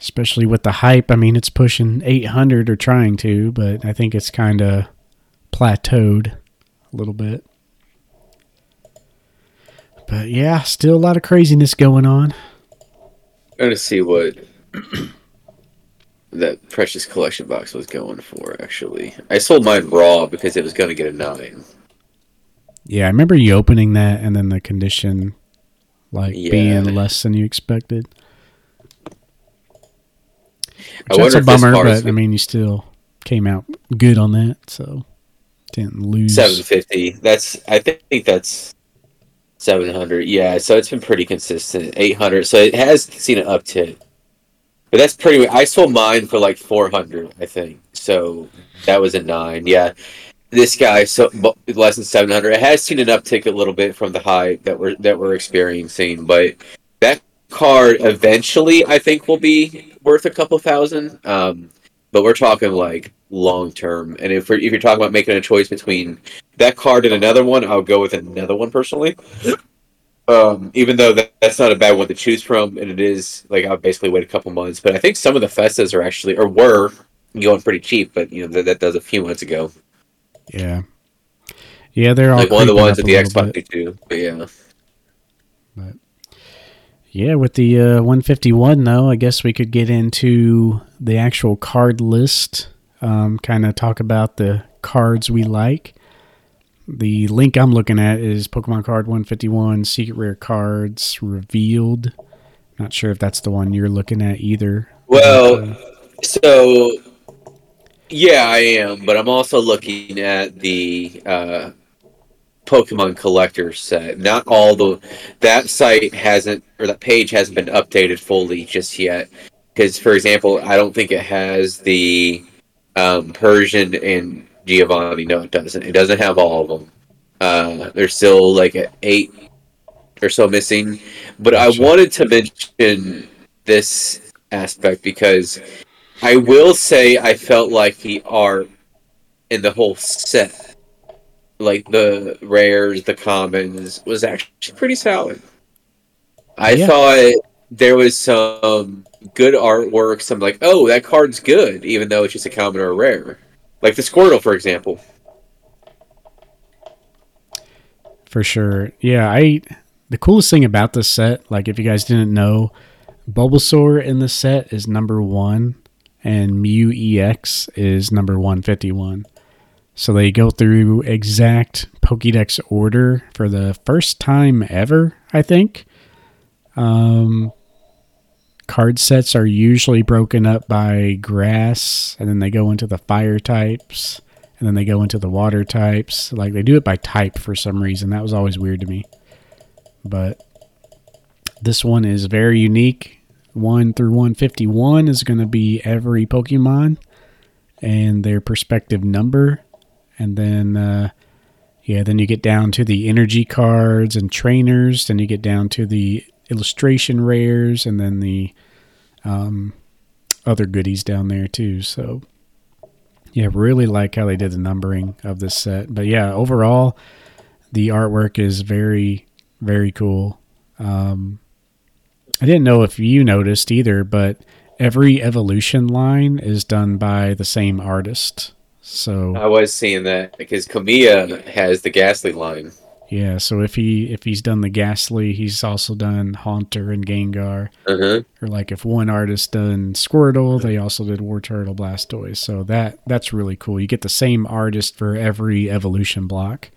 especially with the hype, I mean, it's pushing 800 or trying to, but I think it's kind of plateaued a little bit. But yeah, still a lot of craziness going on. To see what that precious collection box was going for. Actually, I sold mine raw because it was going to get a nine. Yeah, I remember you opening that and then the condition like yeah. being less than you expected. Which that's a bummer, but I mean, you still came out good on that, so didn't lose. Seven fifty. That's I think that's seven hundred. Yeah, so it's been pretty consistent. Eight hundred. So it has seen an uptick. But that's pretty. I sold mine for like four hundred, I think. So that was a nine. Yeah, this guy so less than seven hundred. It has seen an uptick a little bit from the high that we're that we're experiencing, but that card eventually I think will be worth a couple thousand. Um, but we're talking like long term. And if, if you're talking about making a choice between that card and another one, I'll go with another one personally. Um, even though that, that's not a bad one to choose from, and it is like I'll basically wait a couple months. But I think some of the festas are actually or were going pretty cheap, but you know that, that does a few months ago. Yeah, yeah, they're all like one of the ones at the Xbox bit. too. But yeah, But yeah, with the uh, 151 though, I guess we could get into the actual card list. Um, kind of talk about the cards we like. The link I'm looking at is Pokemon Card 151 Secret Rare Cards Revealed. Not sure if that's the one you're looking at either. Well, uh, So, yeah, I am, but I'm also looking at the uh, Pokemon Collector set. Not all the that site hasn't or that page hasn't been updated fully just yet. Because, for example, I don't think it has the um, Persian and Giovanni. No, it doesn't. It doesn't have all of them. Uh, there's still like eight or so missing. But I wanted to mention this aspect because I will say I felt like the art in the whole set, like the rares, the commons, was actually pretty solid. I Yeah. thought there was some good artwork, some like, oh, that card's good, even though it's just a common or a rare. Like the Squirtle, for example. For sure. Yeah, I the coolest thing about this set, like if you guys didn't know, Bulbasaur in the set is number 1 and Mew EX is number 151. So they go through exact Pokédex order for the first time ever, I think. Um card sets are usually broken up by grass and then they go into the fire types and then they go into the water types. Like they do it by type for some reason. That was always weird to me. But this one is very unique. 1 through 151 is going to be every Pokemon and their perspective number. And then, uh, yeah, then you get down to the energy cards and trainers. Then you get down to the illustration rares and then the um, other goodies down there too. So, yeah, really like how they did the numbering of this set. But yeah, overall, the artwork is very, very cool. Um, I didn't know if you noticed either, but every evolution line is done by the same artist. So I was seeing that because Kamiya has the Gastly line. Yeah, so if he if he's done the Gastly, he's also done Haunter and Gengar. Uh-huh. Or like if one artist done Squirtle, they also did Wartortle Blastoise. So that that's really cool. You get the same artist for every evolution block.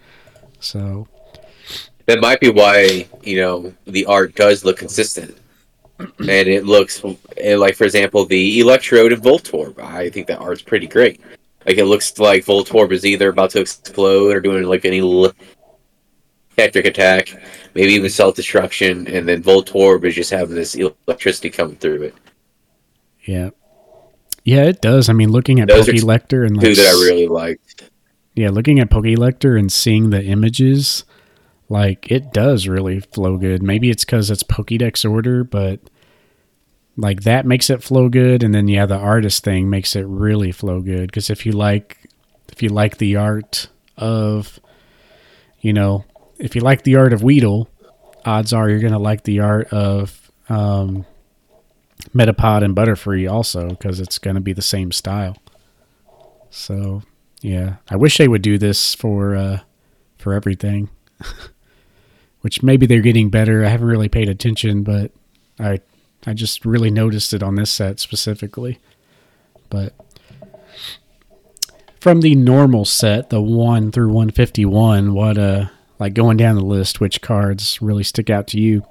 So That might be why you know the art does look consistent, [clears throat] and it looks and like for example the Electrode and Voltorb. I think that art's pretty great. Like it looks like Voltorb is either about to explode or doing like an electric attack, maybe even self destruction, and then Voltorb is just having this electricity coming through it. yeah. Yeah, it does. I mean, looking at Those are Pokellector and Two that I really liked. yeah, looking at Pokellector and seeing the images, like it does really flow good. Maybe it's because it's Pokédex order, but like that makes it flow good, and then yeah, the artist thing makes it really flow good. Because if you like, if you like the art of, you know, if you like the art of Weedle, odds are you're gonna like the art of um, Metapod and Butterfree also, because it's gonna be the same style. So yeah, I wish they would do this for uh, for everything. [laughs] Which maybe they're getting better. I haven't really paid attention, but I I just really noticed it on this set specifically. But from the normal set, the 1 through 151, what uh like going down the list, which cards really stick out to you?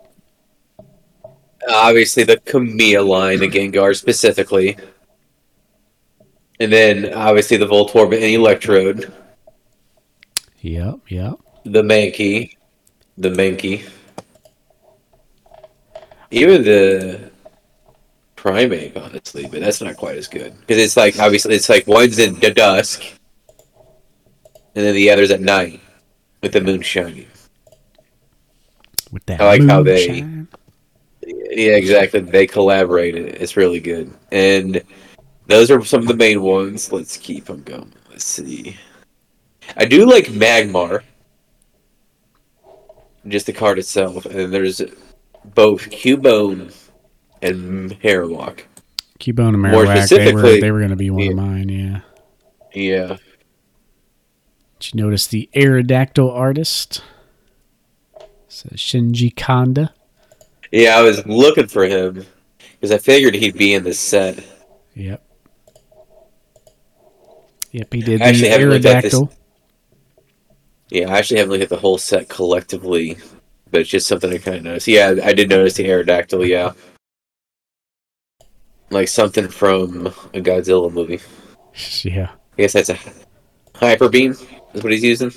Obviously, the Kamiya line, the Gengar specifically, and then obviously the Voltorb and Electrode. Yep, yep. the Mankey, the Mankey, even the Primeape, honestly, but that's not quite as good because it's like obviously it's like one's in the dusk, and then the other's at night with the moon shining. With that I like how they- Yeah, exactly. They collaborated. It's really good. And those are some of the main ones. Let's keep them going. Let's see. I do like Magmar. Just the card itself. And there's both Cubone and Marowak. Cubone and More Marowak, they were specifically- they were going to be one Yeah. of mine. Yeah. Yeah. Did you notice the Aerodactyl artist? Says Shinji Kanda. Yeah, I was looking for him because I figured he'd be in this set. Yep. Yep, he did I actually the at this- Yeah, I actually haven't looked at the whole set collectively, but it's just something I kind of noticed. Yeah, I did notice the Aerodactyl, yeah. Like something from a Godzilla movie. [laughs] Yeah. I guess that's a Hyper Beam, is what he's using.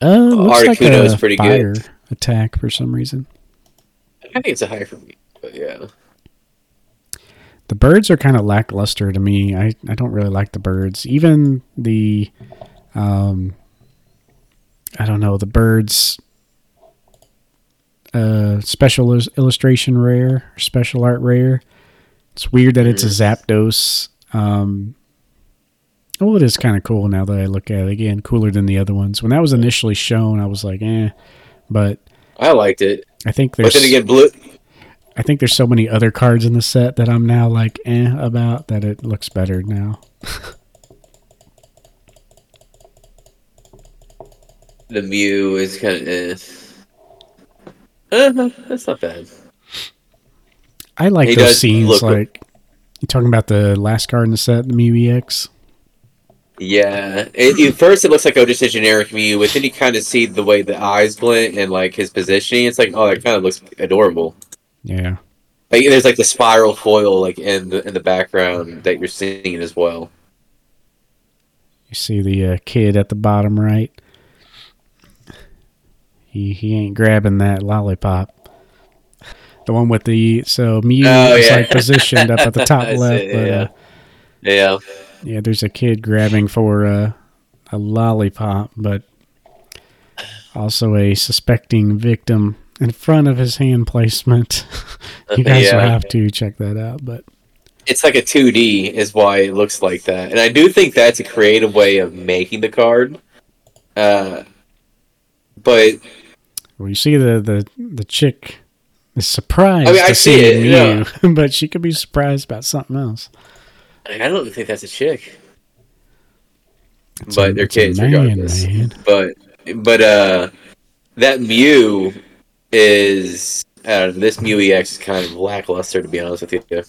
Uh, looks like a is pretty fire good. attack for some reason. I think it's a Hyper Beam, but yeah. The birds are kind of lackluster to me. I, I don't really like the birds. Even the, um, I don't know, the birds, uh, special illustration rare, special art rare. It's weird that it's a Zapdos. Um, oh, it is kind of cool now that I look at it again. Cooler than the other ones. When that was initially shown, I was like, eh. But I liked it. I think But there's then again, Blue. I think there's so many other cards in the set that I'm now like eh about that it looks better now. The Mew is kind of. Eh. Uh, that's not bad. I like He those scenes like you talking about the last card in the set, the Mew EX. Yeah. It, at first, it looks like oh, just a generic Mew, but then you kind of see the way the eyes blink and like his positioning. It's like, oh, that kind of looks adorable. Yeah. Like, there's like the spiral foil like in the in the background that you're seeing as well. You see the uh, kid at the bottom right. He he ain't grabbing that lollipop. The one with the so Mew Oh, is yeah. like positioned up at the top [laughs] left, but yeah. uh, Yeah. Yeah, there's a kid grabbing for a, a lollipop, but also a suspecting victim in front of his hand placement. [laughs] you guys will have to check that out. But It's like a 2D, is why it looks like that. And I do think that's a creative way of making the card. Uh, but well, you see the the the chick is surprised I mean, I see it, Mew, [laughs] but she could be surprised about something else. I don't think that's a chick. It's but a- they're kids man, regardless. man. But but uh, that Mew is uh, this Mew EX is kind of lackluster to be honest with you.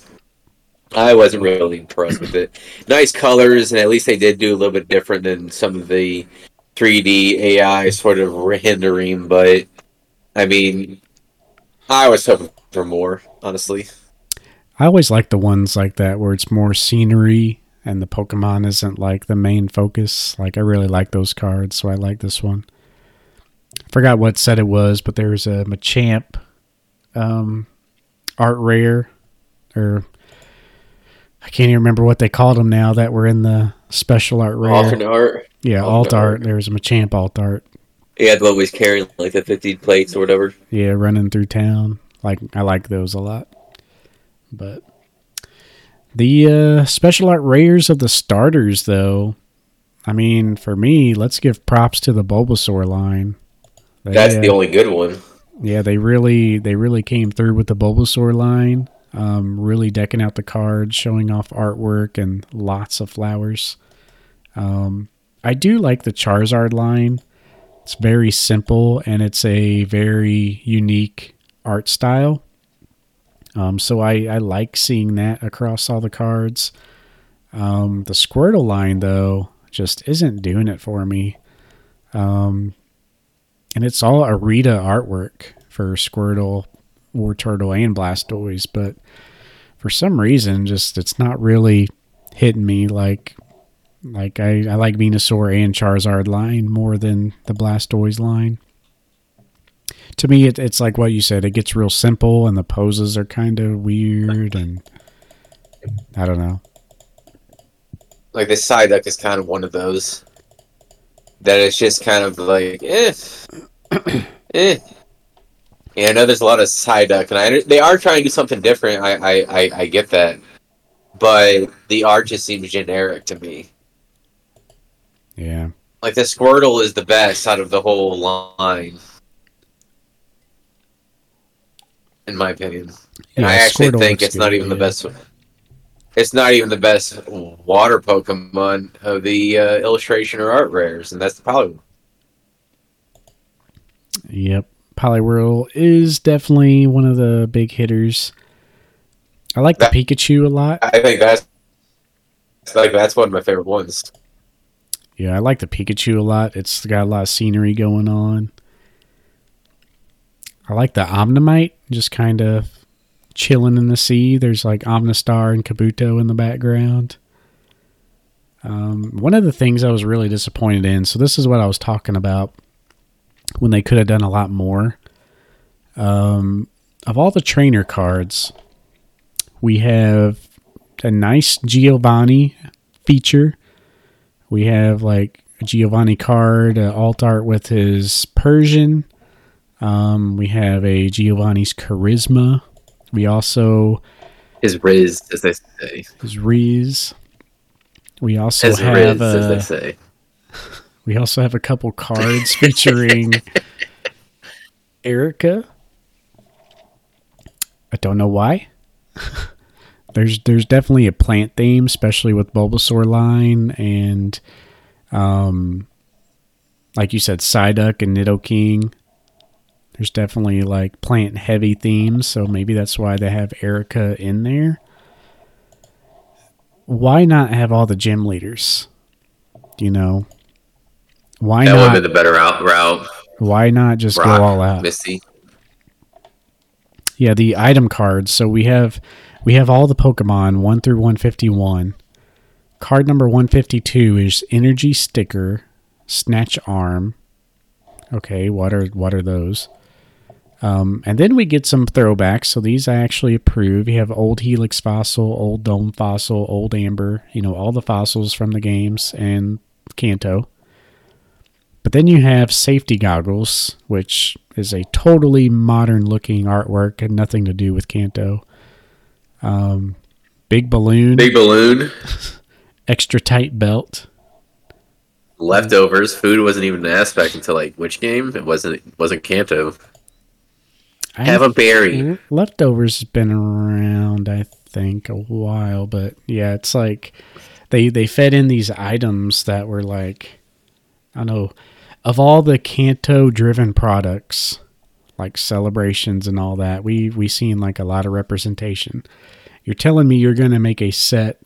I wasn't really impressed with it. Nice colors, and at least they did do a little bit different than some of the 3D AI sort of rendering. But I mean, I was hoping for more, honestly. I always like the ones like that where it's more scenery and the Pokemon isn't like the main focus. Like I really like those cards, so I like this one. I forgot what set it was, but there's a Machamp um, art rare, or I can't even remember what they called them now that were in the special art rare. Alternate art. yeah, alternate alt art. art. There was a Machamp alt art. Yeah, the one was carrying like the 50 plates or whatever. Yeah, running through town. Like I like those a lot. But the uh, special art rares of the starters, though, I mean, for me, let's give props to the Bulbasaur line. They, That's uh, the only good one. yeah, they really they really came through with the Bulbasaur line. Um, really decking out the cards, showing off artwork and lots of flowers. Um, I do like the Charizard line. It's very simple and it's a very unique art style. Um, so I, I like seeing that across all the cards. Um, the Squirtle line, though, just isn't doing it for me. Um, and it's all Arita artwork for Squirtle, Wartortle, and Blastoise, but for some reason, just it's not really hitting me like like I, I like Venusaur and Charizard line more than the Blastoise line. To me, it, it's like what you said. It gets real simple, and the poses are kind of weird, and I don't know. Like the Psyduck is kind of one of those that it's just kind of like eh, [clears throat] eh. Yeah, I know there's a lot of Psyduck, and I they are trying to do something different. I I, I, I get that, but the art just seems generic to me. Yeah. Like the Squirtle is the best out of the whole line, in my opinion. And Yeah, I actually think it's not good, even the yeah. best. It's not even the best water Pokemon of the uh, illustration or art rares, and that's the Poliwhirl. Yep. Poliwhirl is definitely one of the big hitters. I like the Pikachu a lot. I think that's like that's one of my favorite ones. Yeah, I like the Pikachu a lot. It's got a lot of scenery going on. I like the Omanyte, just kind of chilling in the sea. There's like Omastar and Kabuto in the background. Um, one of the things I was really disappointed in, so this is what I was talking about when they could have done a lot more. Um, of all the trainer cards, we have a nice Giovanni feature we have like a Giovanni card, uh, alt art with his Persian. Um, we have a Giovanni's charisma. We also His Riz, as they say. his Riz. We also His have Riz, as they say. [laughs] we also have a couple cards featuring [laughs] Erica. I don't know why. [laughs] there's there's definitely a plant theme, especially with Bulbasaur line and um like you said, Psyduck and Nidoking. There's definitely like plant heavy themes, so maybe that's why they have Erica in there. Why not have all the gym leaders? You know? Why That would have not been the better out route. why not just Rock, go all out? Misty. Yeah, the item cards. So we have we have all the Pokemon 1 through 151. Card number 152 is Energy Sticker, Snatch Arm. Okay, what are what are those? Um, and then we get some throwbacks. So these I actually approve. You have old Helix fossil, old Dome fossil, old Amber. You know all the fossils from the games and Kanto. But then you have safety goggles, which is a totally modern looking artwork and nothing to do with Kanto. Um, big balloon, Big balloon. [laughs] extra tight belt. Leftovers. Food wasn't even an aspect until like which game? It wasn't. It wasn't Kanto. I Have a berry. leftovers has been around, I think, a while, but yeah, it's like they they fed in these items that were like I don't know of all the Kanto driven products like celebrations and all that we we seen like a lot of representation. You're telling me you're going to make a set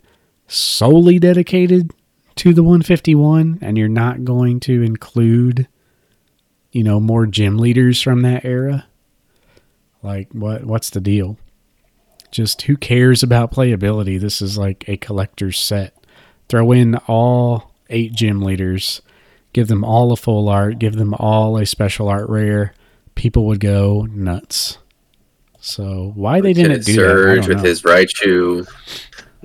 solely dedicated to the 151 and you're not going to include you know more gym leaders from that era like what what's the deal just who cares about playability this is like a collector's set throw in all eight gym leaders give them all a full art give them all a special art rare people would go nuts so why they didn't do that Surge don't with know. his Raichu.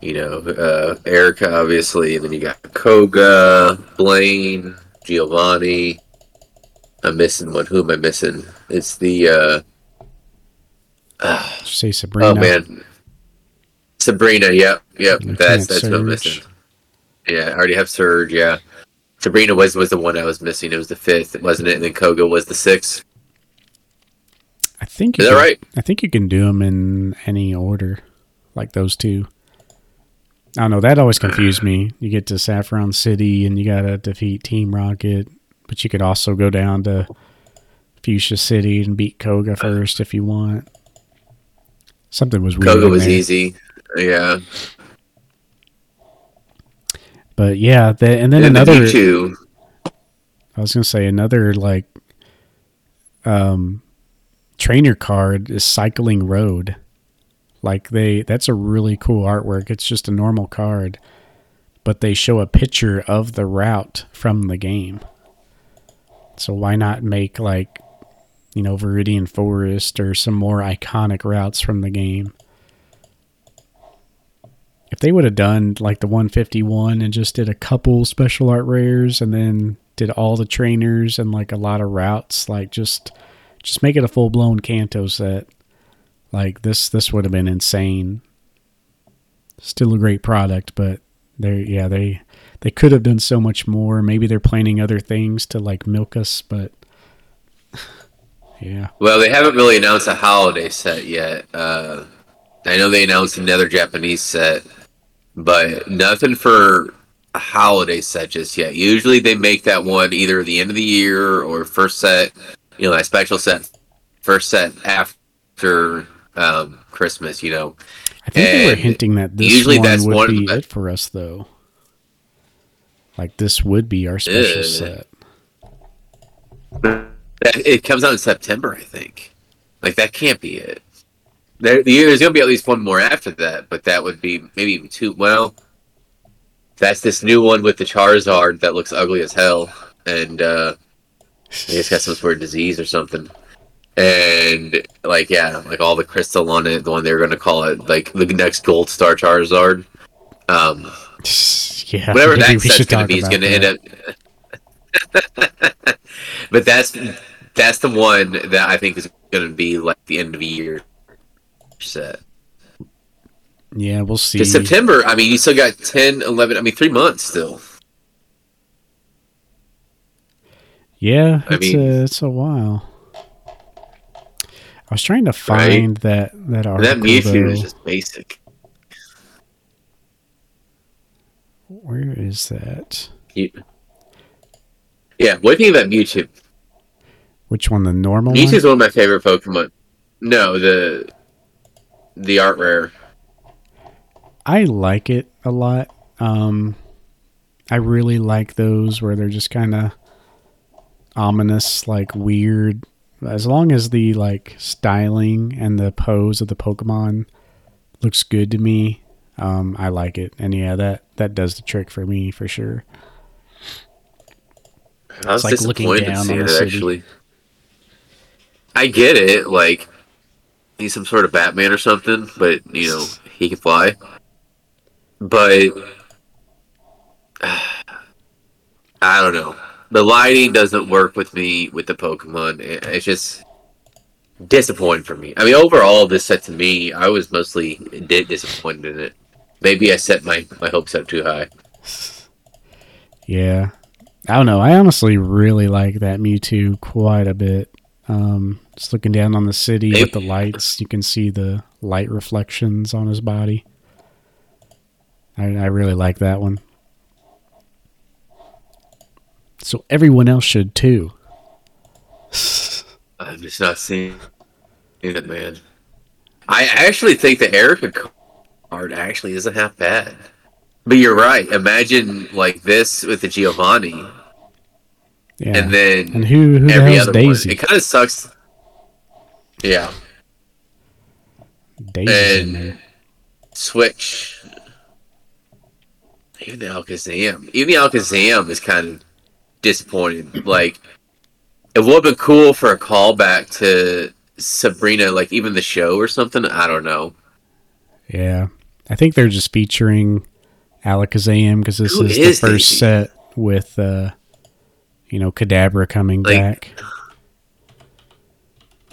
You know, uh, Erica obviously, and then you got Koga, Blaine, Giovanni. I'm missing one. Who am I missing? It's the uh, [sighs] say Sabrina oh man, Sabrina. Yep, yep. Lieutenant That's that's what I'm missing. Yeah, I already have Surge. Yeah, Sabrina was was the one I was missing. It was the fifth, wasn't it? And then Koga was the sixth. I think you Is that can, right? I think you can do them in any order, like those two. I don't know. That always confused me. You get to Saffron City and you gotta defeat Team Rocket, but you could also go down to Fuchsia City and beat Koga uh, first if you want. Something was weird. Koga was there. easy. Yeah, but yeah. The, and then and another. the I was gonna say another like um trainer card is Cycling Road. Like they that's a really cool artwork. It's just a normal card, but they show a picture of the route from the game. So why not make like you know Viridian Forest or some more iconic routes from the game? If they would have done like the 151 and just did a couple special art rares and then did all the trainers and like a lot of routes, like just Just make it a full blown Kanto set. Like this, this would have been insane. Still a great product, but they, yeah, they, they could have done so much more. Maybe they're planning other things to like milk us, but yeah. Well, they haven't really announced a holiday set yet. Uh, I know they announced another Japanese set, but nothing for a holiday set just yet. Usually they make that one either the end of the year or first set, you know, that special set, first set after um, Christmas, you know. I think they were hinting that this usually one that's would one be it for us, though. Like this would be our special uh, set. It comes out in September, I think. Like that can't be it. There, there's going to be at least one more after that, but that would be maybe even two. Well, that's this new one with the Charizard that looks ugly as hell, and uh, it's got some sort of disease or something. And like, yeah, like all the crystal on it, the one they were going to call it, like the next Gold Star Charizard. Um, [laughs] yeah, whatever that set's going to be is going to end up. [laughs] but that's that's the one that I think is going to be like the end of the year set. Yeah, we'll see. September, I mean, you still got 10, 11, I mean, three months still. Yeah, I it's, mean, a, it's a while. I was trying to find right? that that article. That Mewtwo is just basic. Where is that? You, yeah, what do you think about Mewtwo? Which one? The normal Mewtwo is one of my favorite Pokemon. No, the the art rare. I like it a lot. Um, I really like those where they're just kind of ominous, like weird. As long as the like styling and the pose of the Pokemon looks good to me, um, I like it. And yeah, that that does the trick for me for sure. I was it's like disappointed to see it actually. I get it, like he's some sort of Batman or something, but you know he can fly but [sighs] I don't know. The lighting doesn't work with me with the Pokemon. It's just disappointing for me. I mean, overall, this set to me, I was mostly disappointed in it. Maybe I set my, my hopes up too high. Yeah. I don't know. I honestly really like that Mewtwo quite a bit. Um, just looking down on the city with the lights, you can see the light reflections on his body. I, I really like that one. So everyone else should too. [laughs] I'm just not seeing it, man. I actually think the Erica card actually isn't half bad. But you're right. Imagine like this with the Giovanni. Yeah. And then and who, who every other Daisy? One. It kind of sucks. Yeah. Daisy and switch even the Alakazam, even the Alakazam is kind of disappointing. Like, it would have been cool for a callback to Sabrina, like even the show or something. I don't know. Yeah, I think they're just featuring Alakazam because this is, is, the first set with, uh, you know, Kadabra coming like, back.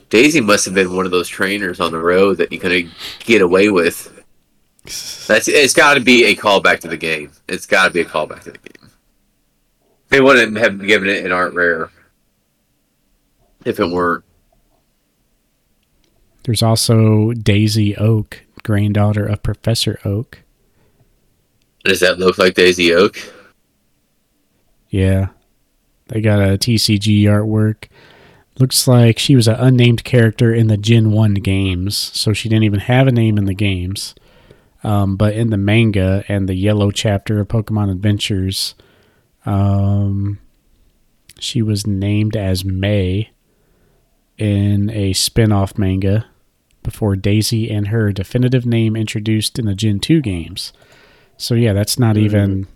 Daisy must have been one of those trainers on the road that you couldn't get away with. That's it's got to be a callback to the game. It's got to be a callback to the game. They wouldn't have given it an art rare if it weren't. There's also Daisy Oak, granddaughter of Professor Oak. Does that look like Daisy Oak? Yeah. They got a TCG artwork. Looks like she was an unnamed character in the Gen 1 games, so she didn't even have a name in the games. Um, but in the manga and the yellow chapter of Pokemon Adventures, um, she was named as May in a spin off manga before Daisy and her definitive name introduced in the Gen 2 games. So, yeah, that's not mm-hmm. even,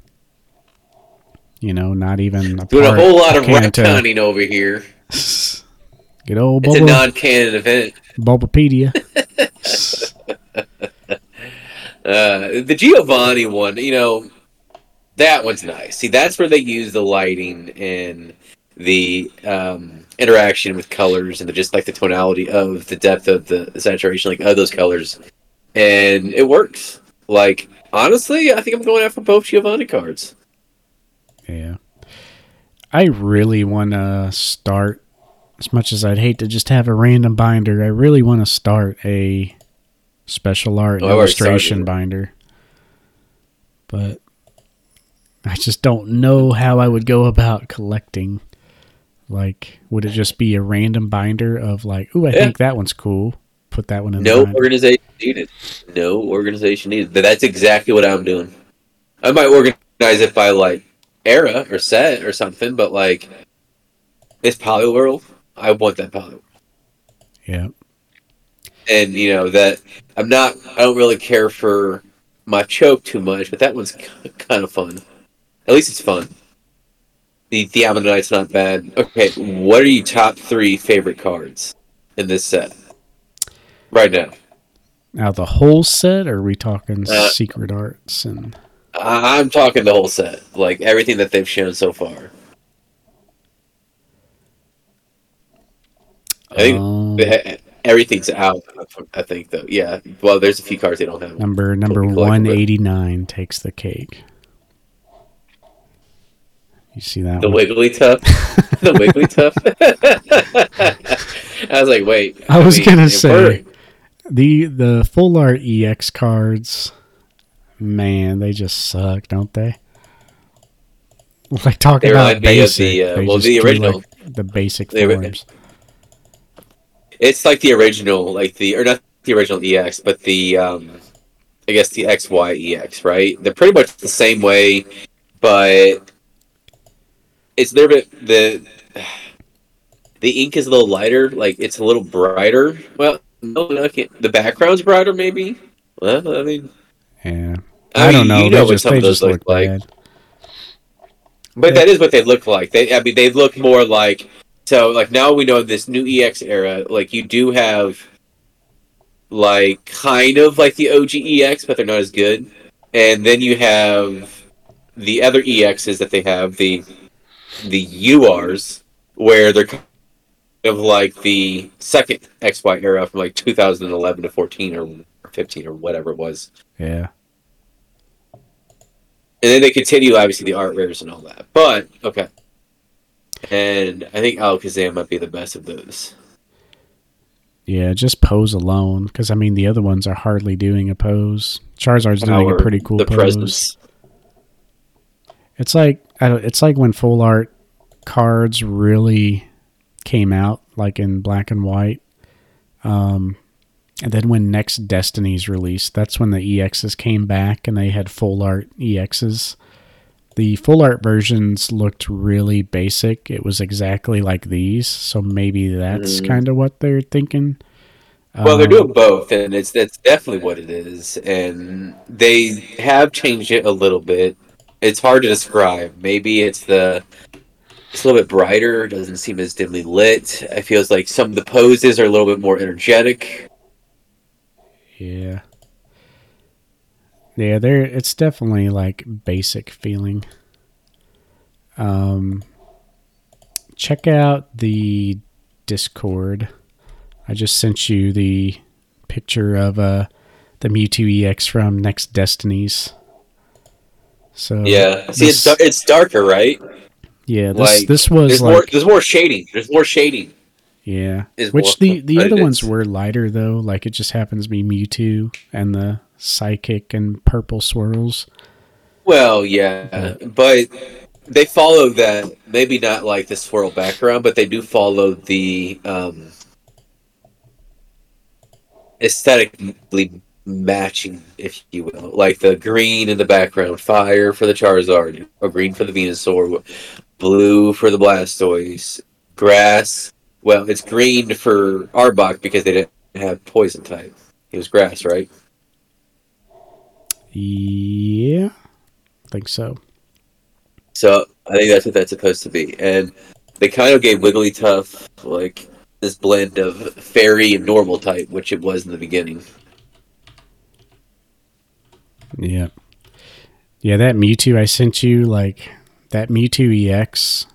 you know, not even a Doing a whole lot of retconning over here. [laughs] Good old It's a non canon event. Bulbapedia. [laughs] Uh, the Giovanni one, you know, that one's nice. See, that's where they use the lighting and the um, interaction with colors and the, just like the tonality of the depth of the, the saturation, like of those colors, and it works. Like honestly, I think I'm going after both Giovanni cards. Yeah. I really want to start, as much as I'd hate to just have a random binder, I really want to start a special art Oh, illustration binder. But I just don't know how I would go about collecting. Like, would it just be a random binder of like, ooh, I Yeah. think that one's cool. Put that one in No organization needed. No organization needed. But that's exactly what I'm doing. I might organize if I like era or set or something, but like this Poliwhirl, I want that poly. world. Yeah. And you know that I'm not. I don't really care for Machoke too much, but that one's kind of fun. At least it's fun. The the Omanyte's not bad. Okay, what are your top three favorite cards in this set right now? Now, the whole set, or are we talking Uh, secret arts and. I- I'm talking the whole set, like everything that they've shown so far. I think Um, everything's out. I think though, yeah. Well, there's a few cards they don't have. Number number one eighty nine takes the cake. You see that The one? Wiggly Tuff, the [laughs] Wigglytuff. [laughs] I was like, wait. I was mean, gonna say the the full art EX cards. Man, they just suck, don't they? [laughs] Like talking They about of basic. the, uh, well, the original. like, the basic forms. it's like the original, like the or not the original EX, but the um, I guess the XY EX, right? They're pretty much the same way, but it's a little bit the the ink is a little lighter, like it's a little brighter. Well, no, no. The background's brighter, maybe. Well, I mean, Yeah, I I, don't know. you they know what just some of those look look like. But that is what they look like. They, I mean, they look more like so. Like now we know this new EX era. Like you do have, like kind of like the OG EX, but they're not as good. And then you have the other EXs that they have the the URs, where they're kind of like the second XY era from like 2011 to 14 or 15 or whatever it was. Yeah, And then they continue, obviously, the art rares and all that. But, okay. And I think Alakazam might be the best of those. yeah. Just pose alone, because I mean the other ones are hardly doing a pose. Charizard's doing a pretty cool The pose. presence. It's like I don't, it's like when full art cards really came out, like in black and white. Um, and then when Next Destinies released, that's when the EXs came back and they had full art EXs. The full art versions looked really basic. It was exactly like these, so maybe that's Mm. kind of what they're thinking. Well, they're Um, doing both, and it's that's definitely what it is. And they have changed it a little bit. It's hard to describe. Maybe it's the it's a little bit brighter. Doesn't seem as dimly lit. It feels like some of the poses are a little bit more energetic. Yeah. Yeah, there it's definitely like basic feeling. Um check out the Discord. I just sent you the picture of uh the Mewtwo EX from Next Destinies. So Yeah. See, it's this- dar- it's darker, right? yeah, this like, this was There's like more. There's more shading. There's more shading. Yeah. Which the the other ones were lighter though. Like it just happens to be Mewtwo and the psychic and purple swirls. Well, yeah, but they follow that. Maybe not like the swirl background, but they do follow the um, aesthetically matching, if you will, like the green in the background, fire for the Charizard, or green for the Venusaur, blue for the Blastoise, grass. Well, it's green for Arbok because they didn't have poison type. It was grass, right? Yeah. I think so. So I think that's what that's supposed to be. And they kind of gave Wigglytuff like this blend of fairy and normal type, which it was in the beginning. Yeah. Yeah, that Mewtwo I sent you, like that Mewtwo EX,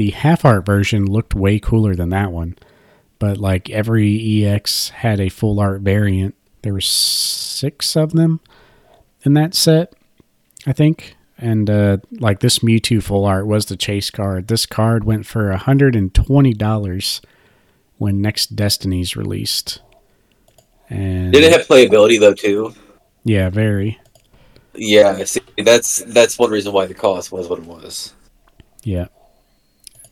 the half art version looked way cooler than that one. But like every EX had a full art variant. There were six of them in that set, I think. And uh, like this Mewtwo full art was the chase card. This card went for $120 when Next Destinies released. And Did it have playability though too? yeah, very. Yeah, see, that's that's one reason why the cost was what it was. Yeah.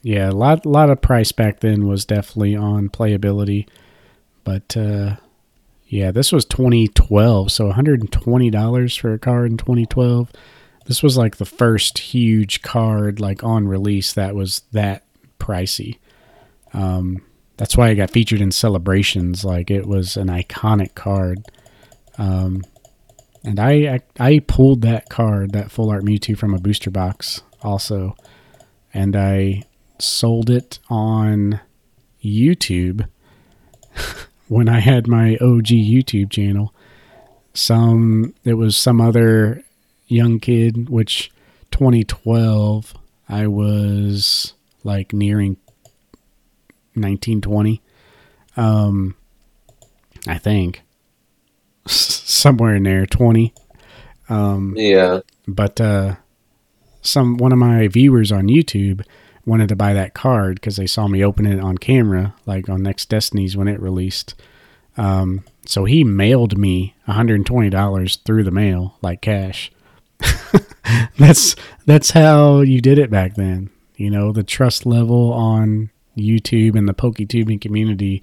Yeah, a lot lot of price back then was definitely on playability. But uh yeah, this was 2012, so $120 for a card in 2012. This was like the first huge card like on release that was that pricey. Um that's why it got featured in celebrations like it was an iconic card. Um and I, I I pulled that card, that full art Mewtwo from a booster box also and I sold it on YouTube [laughs] when I had my OG YouTube channel. Some it was some other young kid, which 2012 I was like nearing 1920. Um, I think [laughs] somewhere in there 20. Um, Yeah. but uh, some one of my viewers on YouTube wanted to buy that card because they saw me open it on camera, like on Next Destinies when it released. Um, so he mailed me $120 through the mail, like cash. [laughs] that's that's how you did it back then. You know, the trust level on YouTube and the PokeTubing community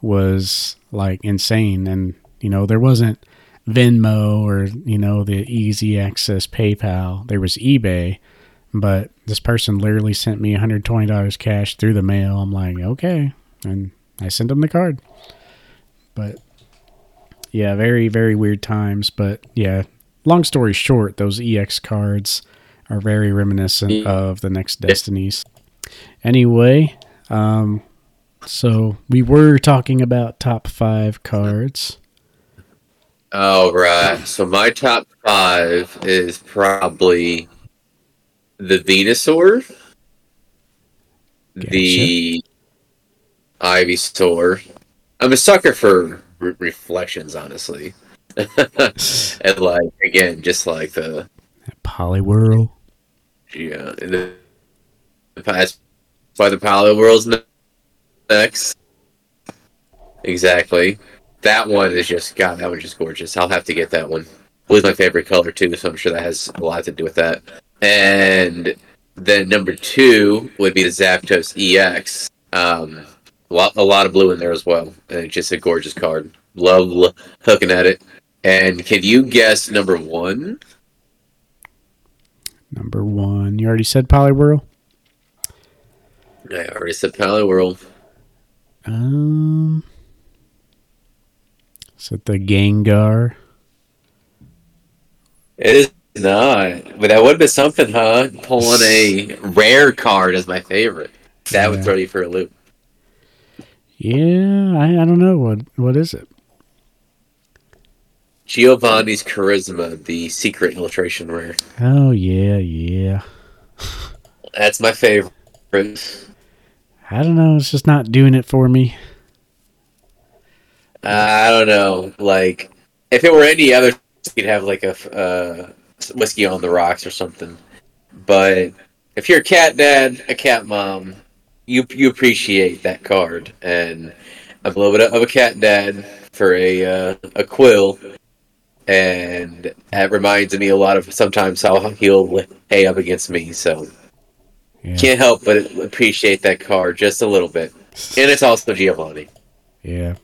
was like insane, and you know there wasn't Venmo or you know the easy access PayPal. There was eBay, but this person literally sent me $120 cash through the mail. I'm like, okay, and I sent them the card. But yeah, very very weird times. But yeah, long story short, those EX cards are very reminiscent of the next Destinies. Anyway, um, so we were talking about top five cards. All right. So my top five is probably the Venusaur, the Ivysaur. I'm a sucker for re- reflections, honestly. [laughs] and like again, just like the Poliwhirl. yeah, and the, the past by the Palo World's next. Exactly. That one is just God. That one's just gorgeous. I'll have to get that one. Blue's my favorite color too, so I'm sure that has a lot to do with that. And then number two would be the Zapdos EX. Um, a lot, a lot of blue in there as well, and it's just a gorgeous card. Love lo- hooking at it. And can you guess number one? Number one. You already said Poliwhirl? I already said World. Um, is it the Gengar? It is not, but that would have been something, huh? Pulling a rare card as my favorite. That would Yeah. throw you for a loop. Yeah, I, I don't know what what is it. Giovanni's Charisma, the secret illustration rare. Oh yeah, yeah. That's my favorite. I don't know. It's just not doing it for me. I don't know. Like, if it were any other, you'd have like a uh, whiskey on the rocks or something. But if you're a cat dad, a cat mom, you you appreciate that card, and I'm a little bit of a cat dad for a uh, a quill, and that reminds me a lot of sometimes how he'll hey up against me. So Yeah, can't help but appreciate that card just a little bit, and it's also Giovanni. yeah.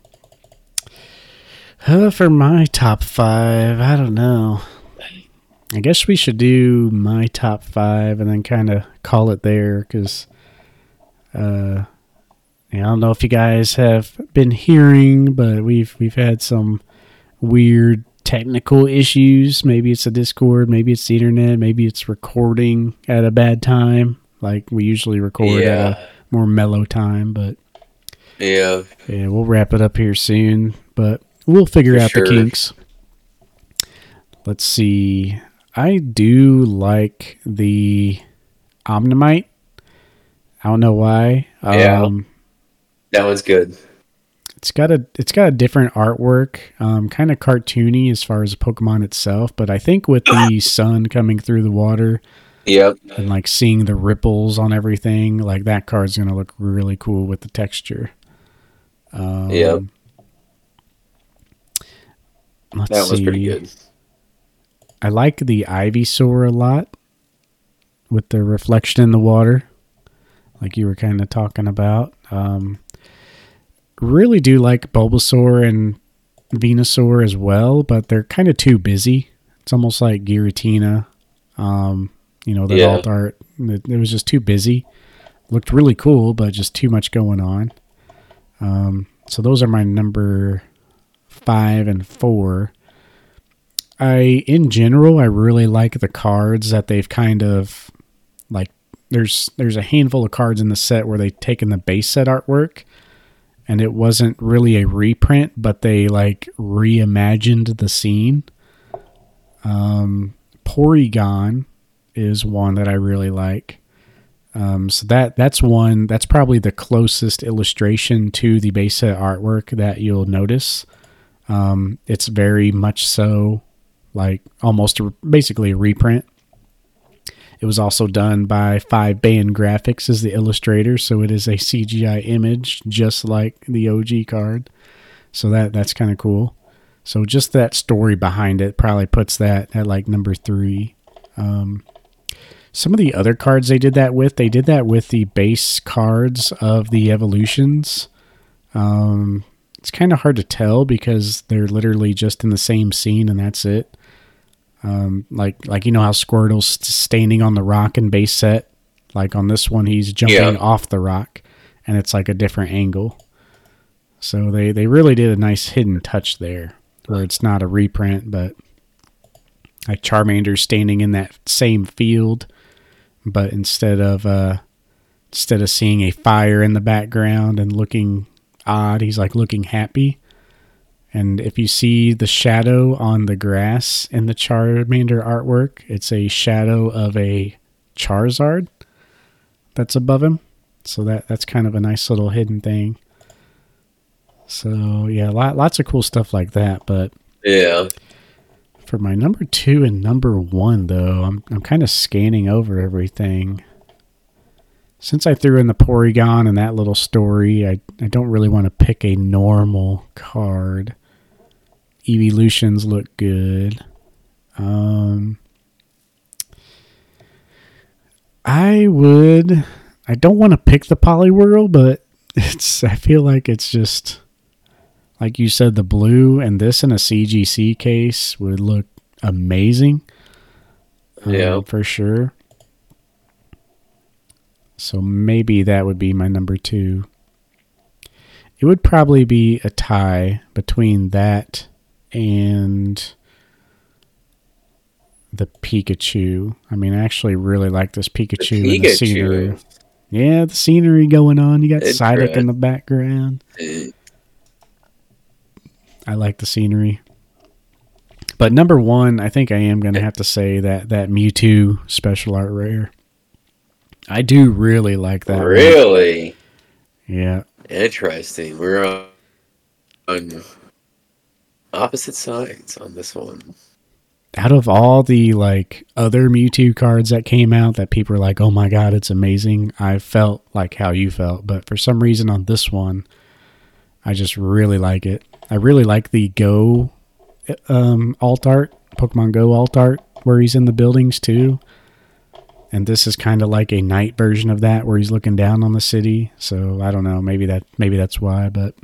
Uh, for my top five, I don't know. I guess we should do my top five and then kind of call it there because uh, yeah, I don't know if you guys have been hearing, but we've we've had some weird technical issues. Maybe it's the Discord, maybe it's the internet, maybe it's recording at a bad time. Like we usually record at a more mellow time, but yeah. yeah, we'll wrap it up here soon, but we'll figure For out sure. the kinks. Let's see. I do like the Omanyte. I don't know why. Yeah. Um, That one's good. It's got a it's got a different artwork, um, kind of cartoony as far as Pokemon itself. But I think with the [coughs] sun coming through the water Yep. and like seeing the ripples on everything, like that card's gonna look really cool with the texture. Um, Yep. That was see. pretty good. I like the Ivysaur a lot with the reflection in the water, like you were kind of talking about. Um, really do like Bulbasaur and Venusaur as well, but they're kind of too busy. It's almost like Giratina. Um, you know, the Yeah. alt art. It, it was just too busy. Looked really cool, but just too much going on. Um, so those are my number five and four. I in general I really like the cards that they've kind of like there's there's a handful of cards in the set where they've taken the base set artwork and it wasn't really a reprint but they like reimagined the scene. Um Porygon is one that I really like. Um, so that that's one that's probably the closest illustration to the base set artwork that you'll notice. Um, it's very much so like almost a, basically a reprint. It was also done by 5ban Graphics as the illustrator, so it is a CGI image just like the OG card. So that that's kind of cool. So just that story behind it probably puts that at like number three. Um, some of the other cards they did that with, they did that with the base cards of the evolutions. Um, it's kind of hard to tell because they're literally just in the same scene and that's it. Um, like like you know how Squirtle's standing on the rock in base set, like on this one he's jumping Yeah. off the rock, and it's like a different angle. So they they really did a nice hidden touch there, where it's not a reprint, but like Charmander's standing in that same field, but instead of uh instead of seeing a fire in the background and looking odd, he's like looking happy. And if you see the shadow on the grass in the Charmander artwork, it's a shadow of a Charizard that's above him. So that that's kind of a nice little hidden thing. So yeah, lot, lots of cool stuff like that. But Yeah. for my number two and number one, though, I'm I'm kind of scanning over everything. Since I threw in the Porygon and that little story, I, I don't really want to pick a normal card. Evolutions look good. Um, I would. I don't want to pick the Poliwhirl, but [laughs] it's. I feel like it's just like you said, the blue and this in a CGC case would look amazing. um, Yeah. for sure. So maybe that would be my number two. It would probably be a tie between that and the Pikachu. I mean, I actually really like this Pikachu, and the scenery. Yeah, the scenery going on. You got Psyduck in the background. I like the scenery. But number one, I think I am going to have to say that that Mewtwo special art rare. I do really like that. one. Really Yeah. interesting. We're on, on opposite sides on this one. Out of all the like other Mewtwo cards that came out that people are like, "Oh my god, it's amazing." I felt like how you felt, but for some reason on this one, I just really like it. I really like the Go um alt art, Pokemon Go alt art where he's in the buildings too. And this is kind of like a night version of that where he's looking down on the city. So I don't know, maybe that maybe that's why, but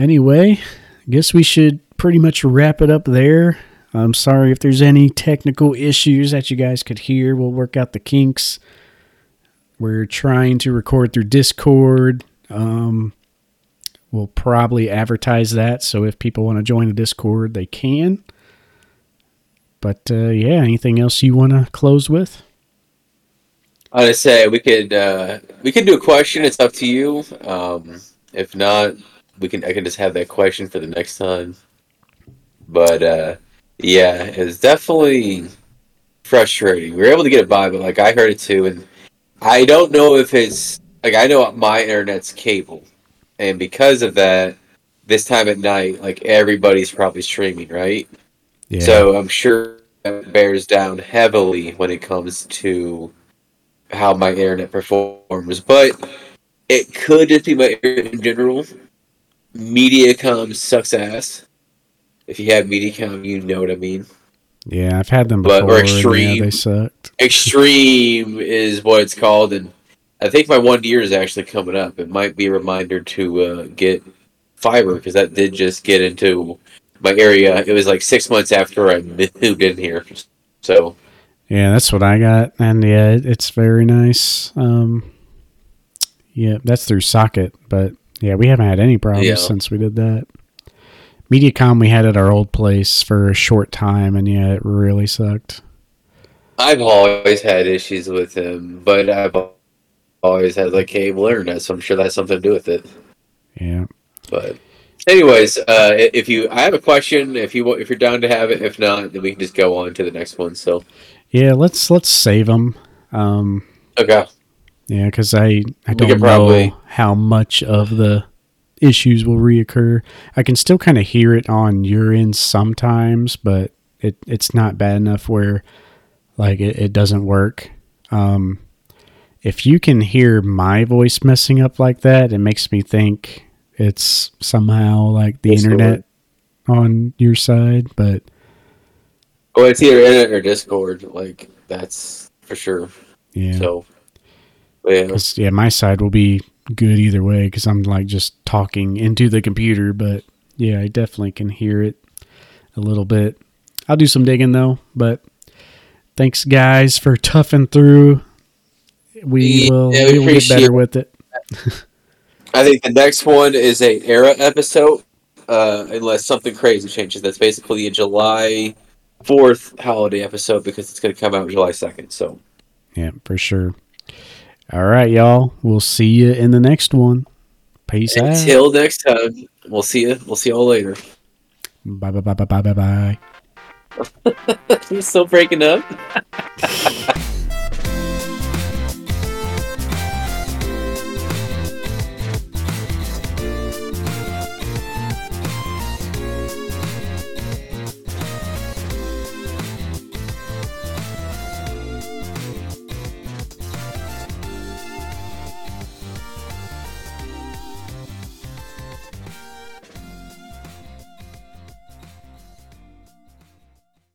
anyway, I guess we should pretty much wrap it up there. I'm sorry if there's any technical issues that you guys could hear. We'll work out the kinks. We're trying to record through Discord. Um, we'll probably advertise that, so if people want to join the Discord, they can. But uh, yeah, anything else you want to close with? I would say we could uh, we could do a question. It's up to you. Um, if not, we can. I can just have that question for the next time. But uh, yeah, it's definitely frustrating. We were able to get it by, but like I heard it too, and I don't know if it's like I know my internet's cable, and because of that, this time at night, like everybody's probably streaming, right? Yeah. So I'm sure that bears down heavily when it comes to how my internet performs, but it could just be my internet in general. Mediacom sucks ass. If you have Mediacom, you know what I mean. yeah, I've had them But- before. or and, yeah, Xtream. they sucked. Xtream is what it's called, and I think my one year is actually coming up. It might be a reminder to uh, get fiber because that did just get into my area. It was like six months after I [laughs] moved in here, so Yeah, that's what I got, and yeah, it's very nice. Um, yeah, that's through Socket, but yeah, we haven't had any problems Yeah. since we did that. MediaCom we had at our old place for a short time, and yeah, it really sucked. I've always had issues with him, but I've always had like cable internet, so I'm sure that's something to do with it. Yeah, But, anyways, uh, if you, I have a question. If you if you're down to have it, if not, then we can just go on to the next one. So, yeah. Let's let's save them. Um, okay, yeah, because I I don't probably- know how much of the issues will reoccur. I can still kind of hear it on your end sometimes, but it it's not bad enough where like it, it doesn't work. Um, if you can hear my voice messing up like that, it makes me think it's somehow like the the internet on your side. But well, it's either internet or Discord. Like that's for sure. yeah, So, yeah, yeah, my side will be good either way because I'm like just talking into the computer. But yeah, I definitely can hear it a little bit. I'll do some digging though. But thanks, guys, for toughing through. We Yeah, will we get better with it. [laughs] I think the next one is a era episode, uh, unless something crazy changes. That's basically a July fourth holiday episode because it's going to come out July second. So. Yeah, for sure. All right, y'all. We'll see you in the next one. Peace out. Until next time, we'll see you. We'll see y'all later. Bye bye bye bye bye bye bye. [laughs] We're still breaking up. [laughs]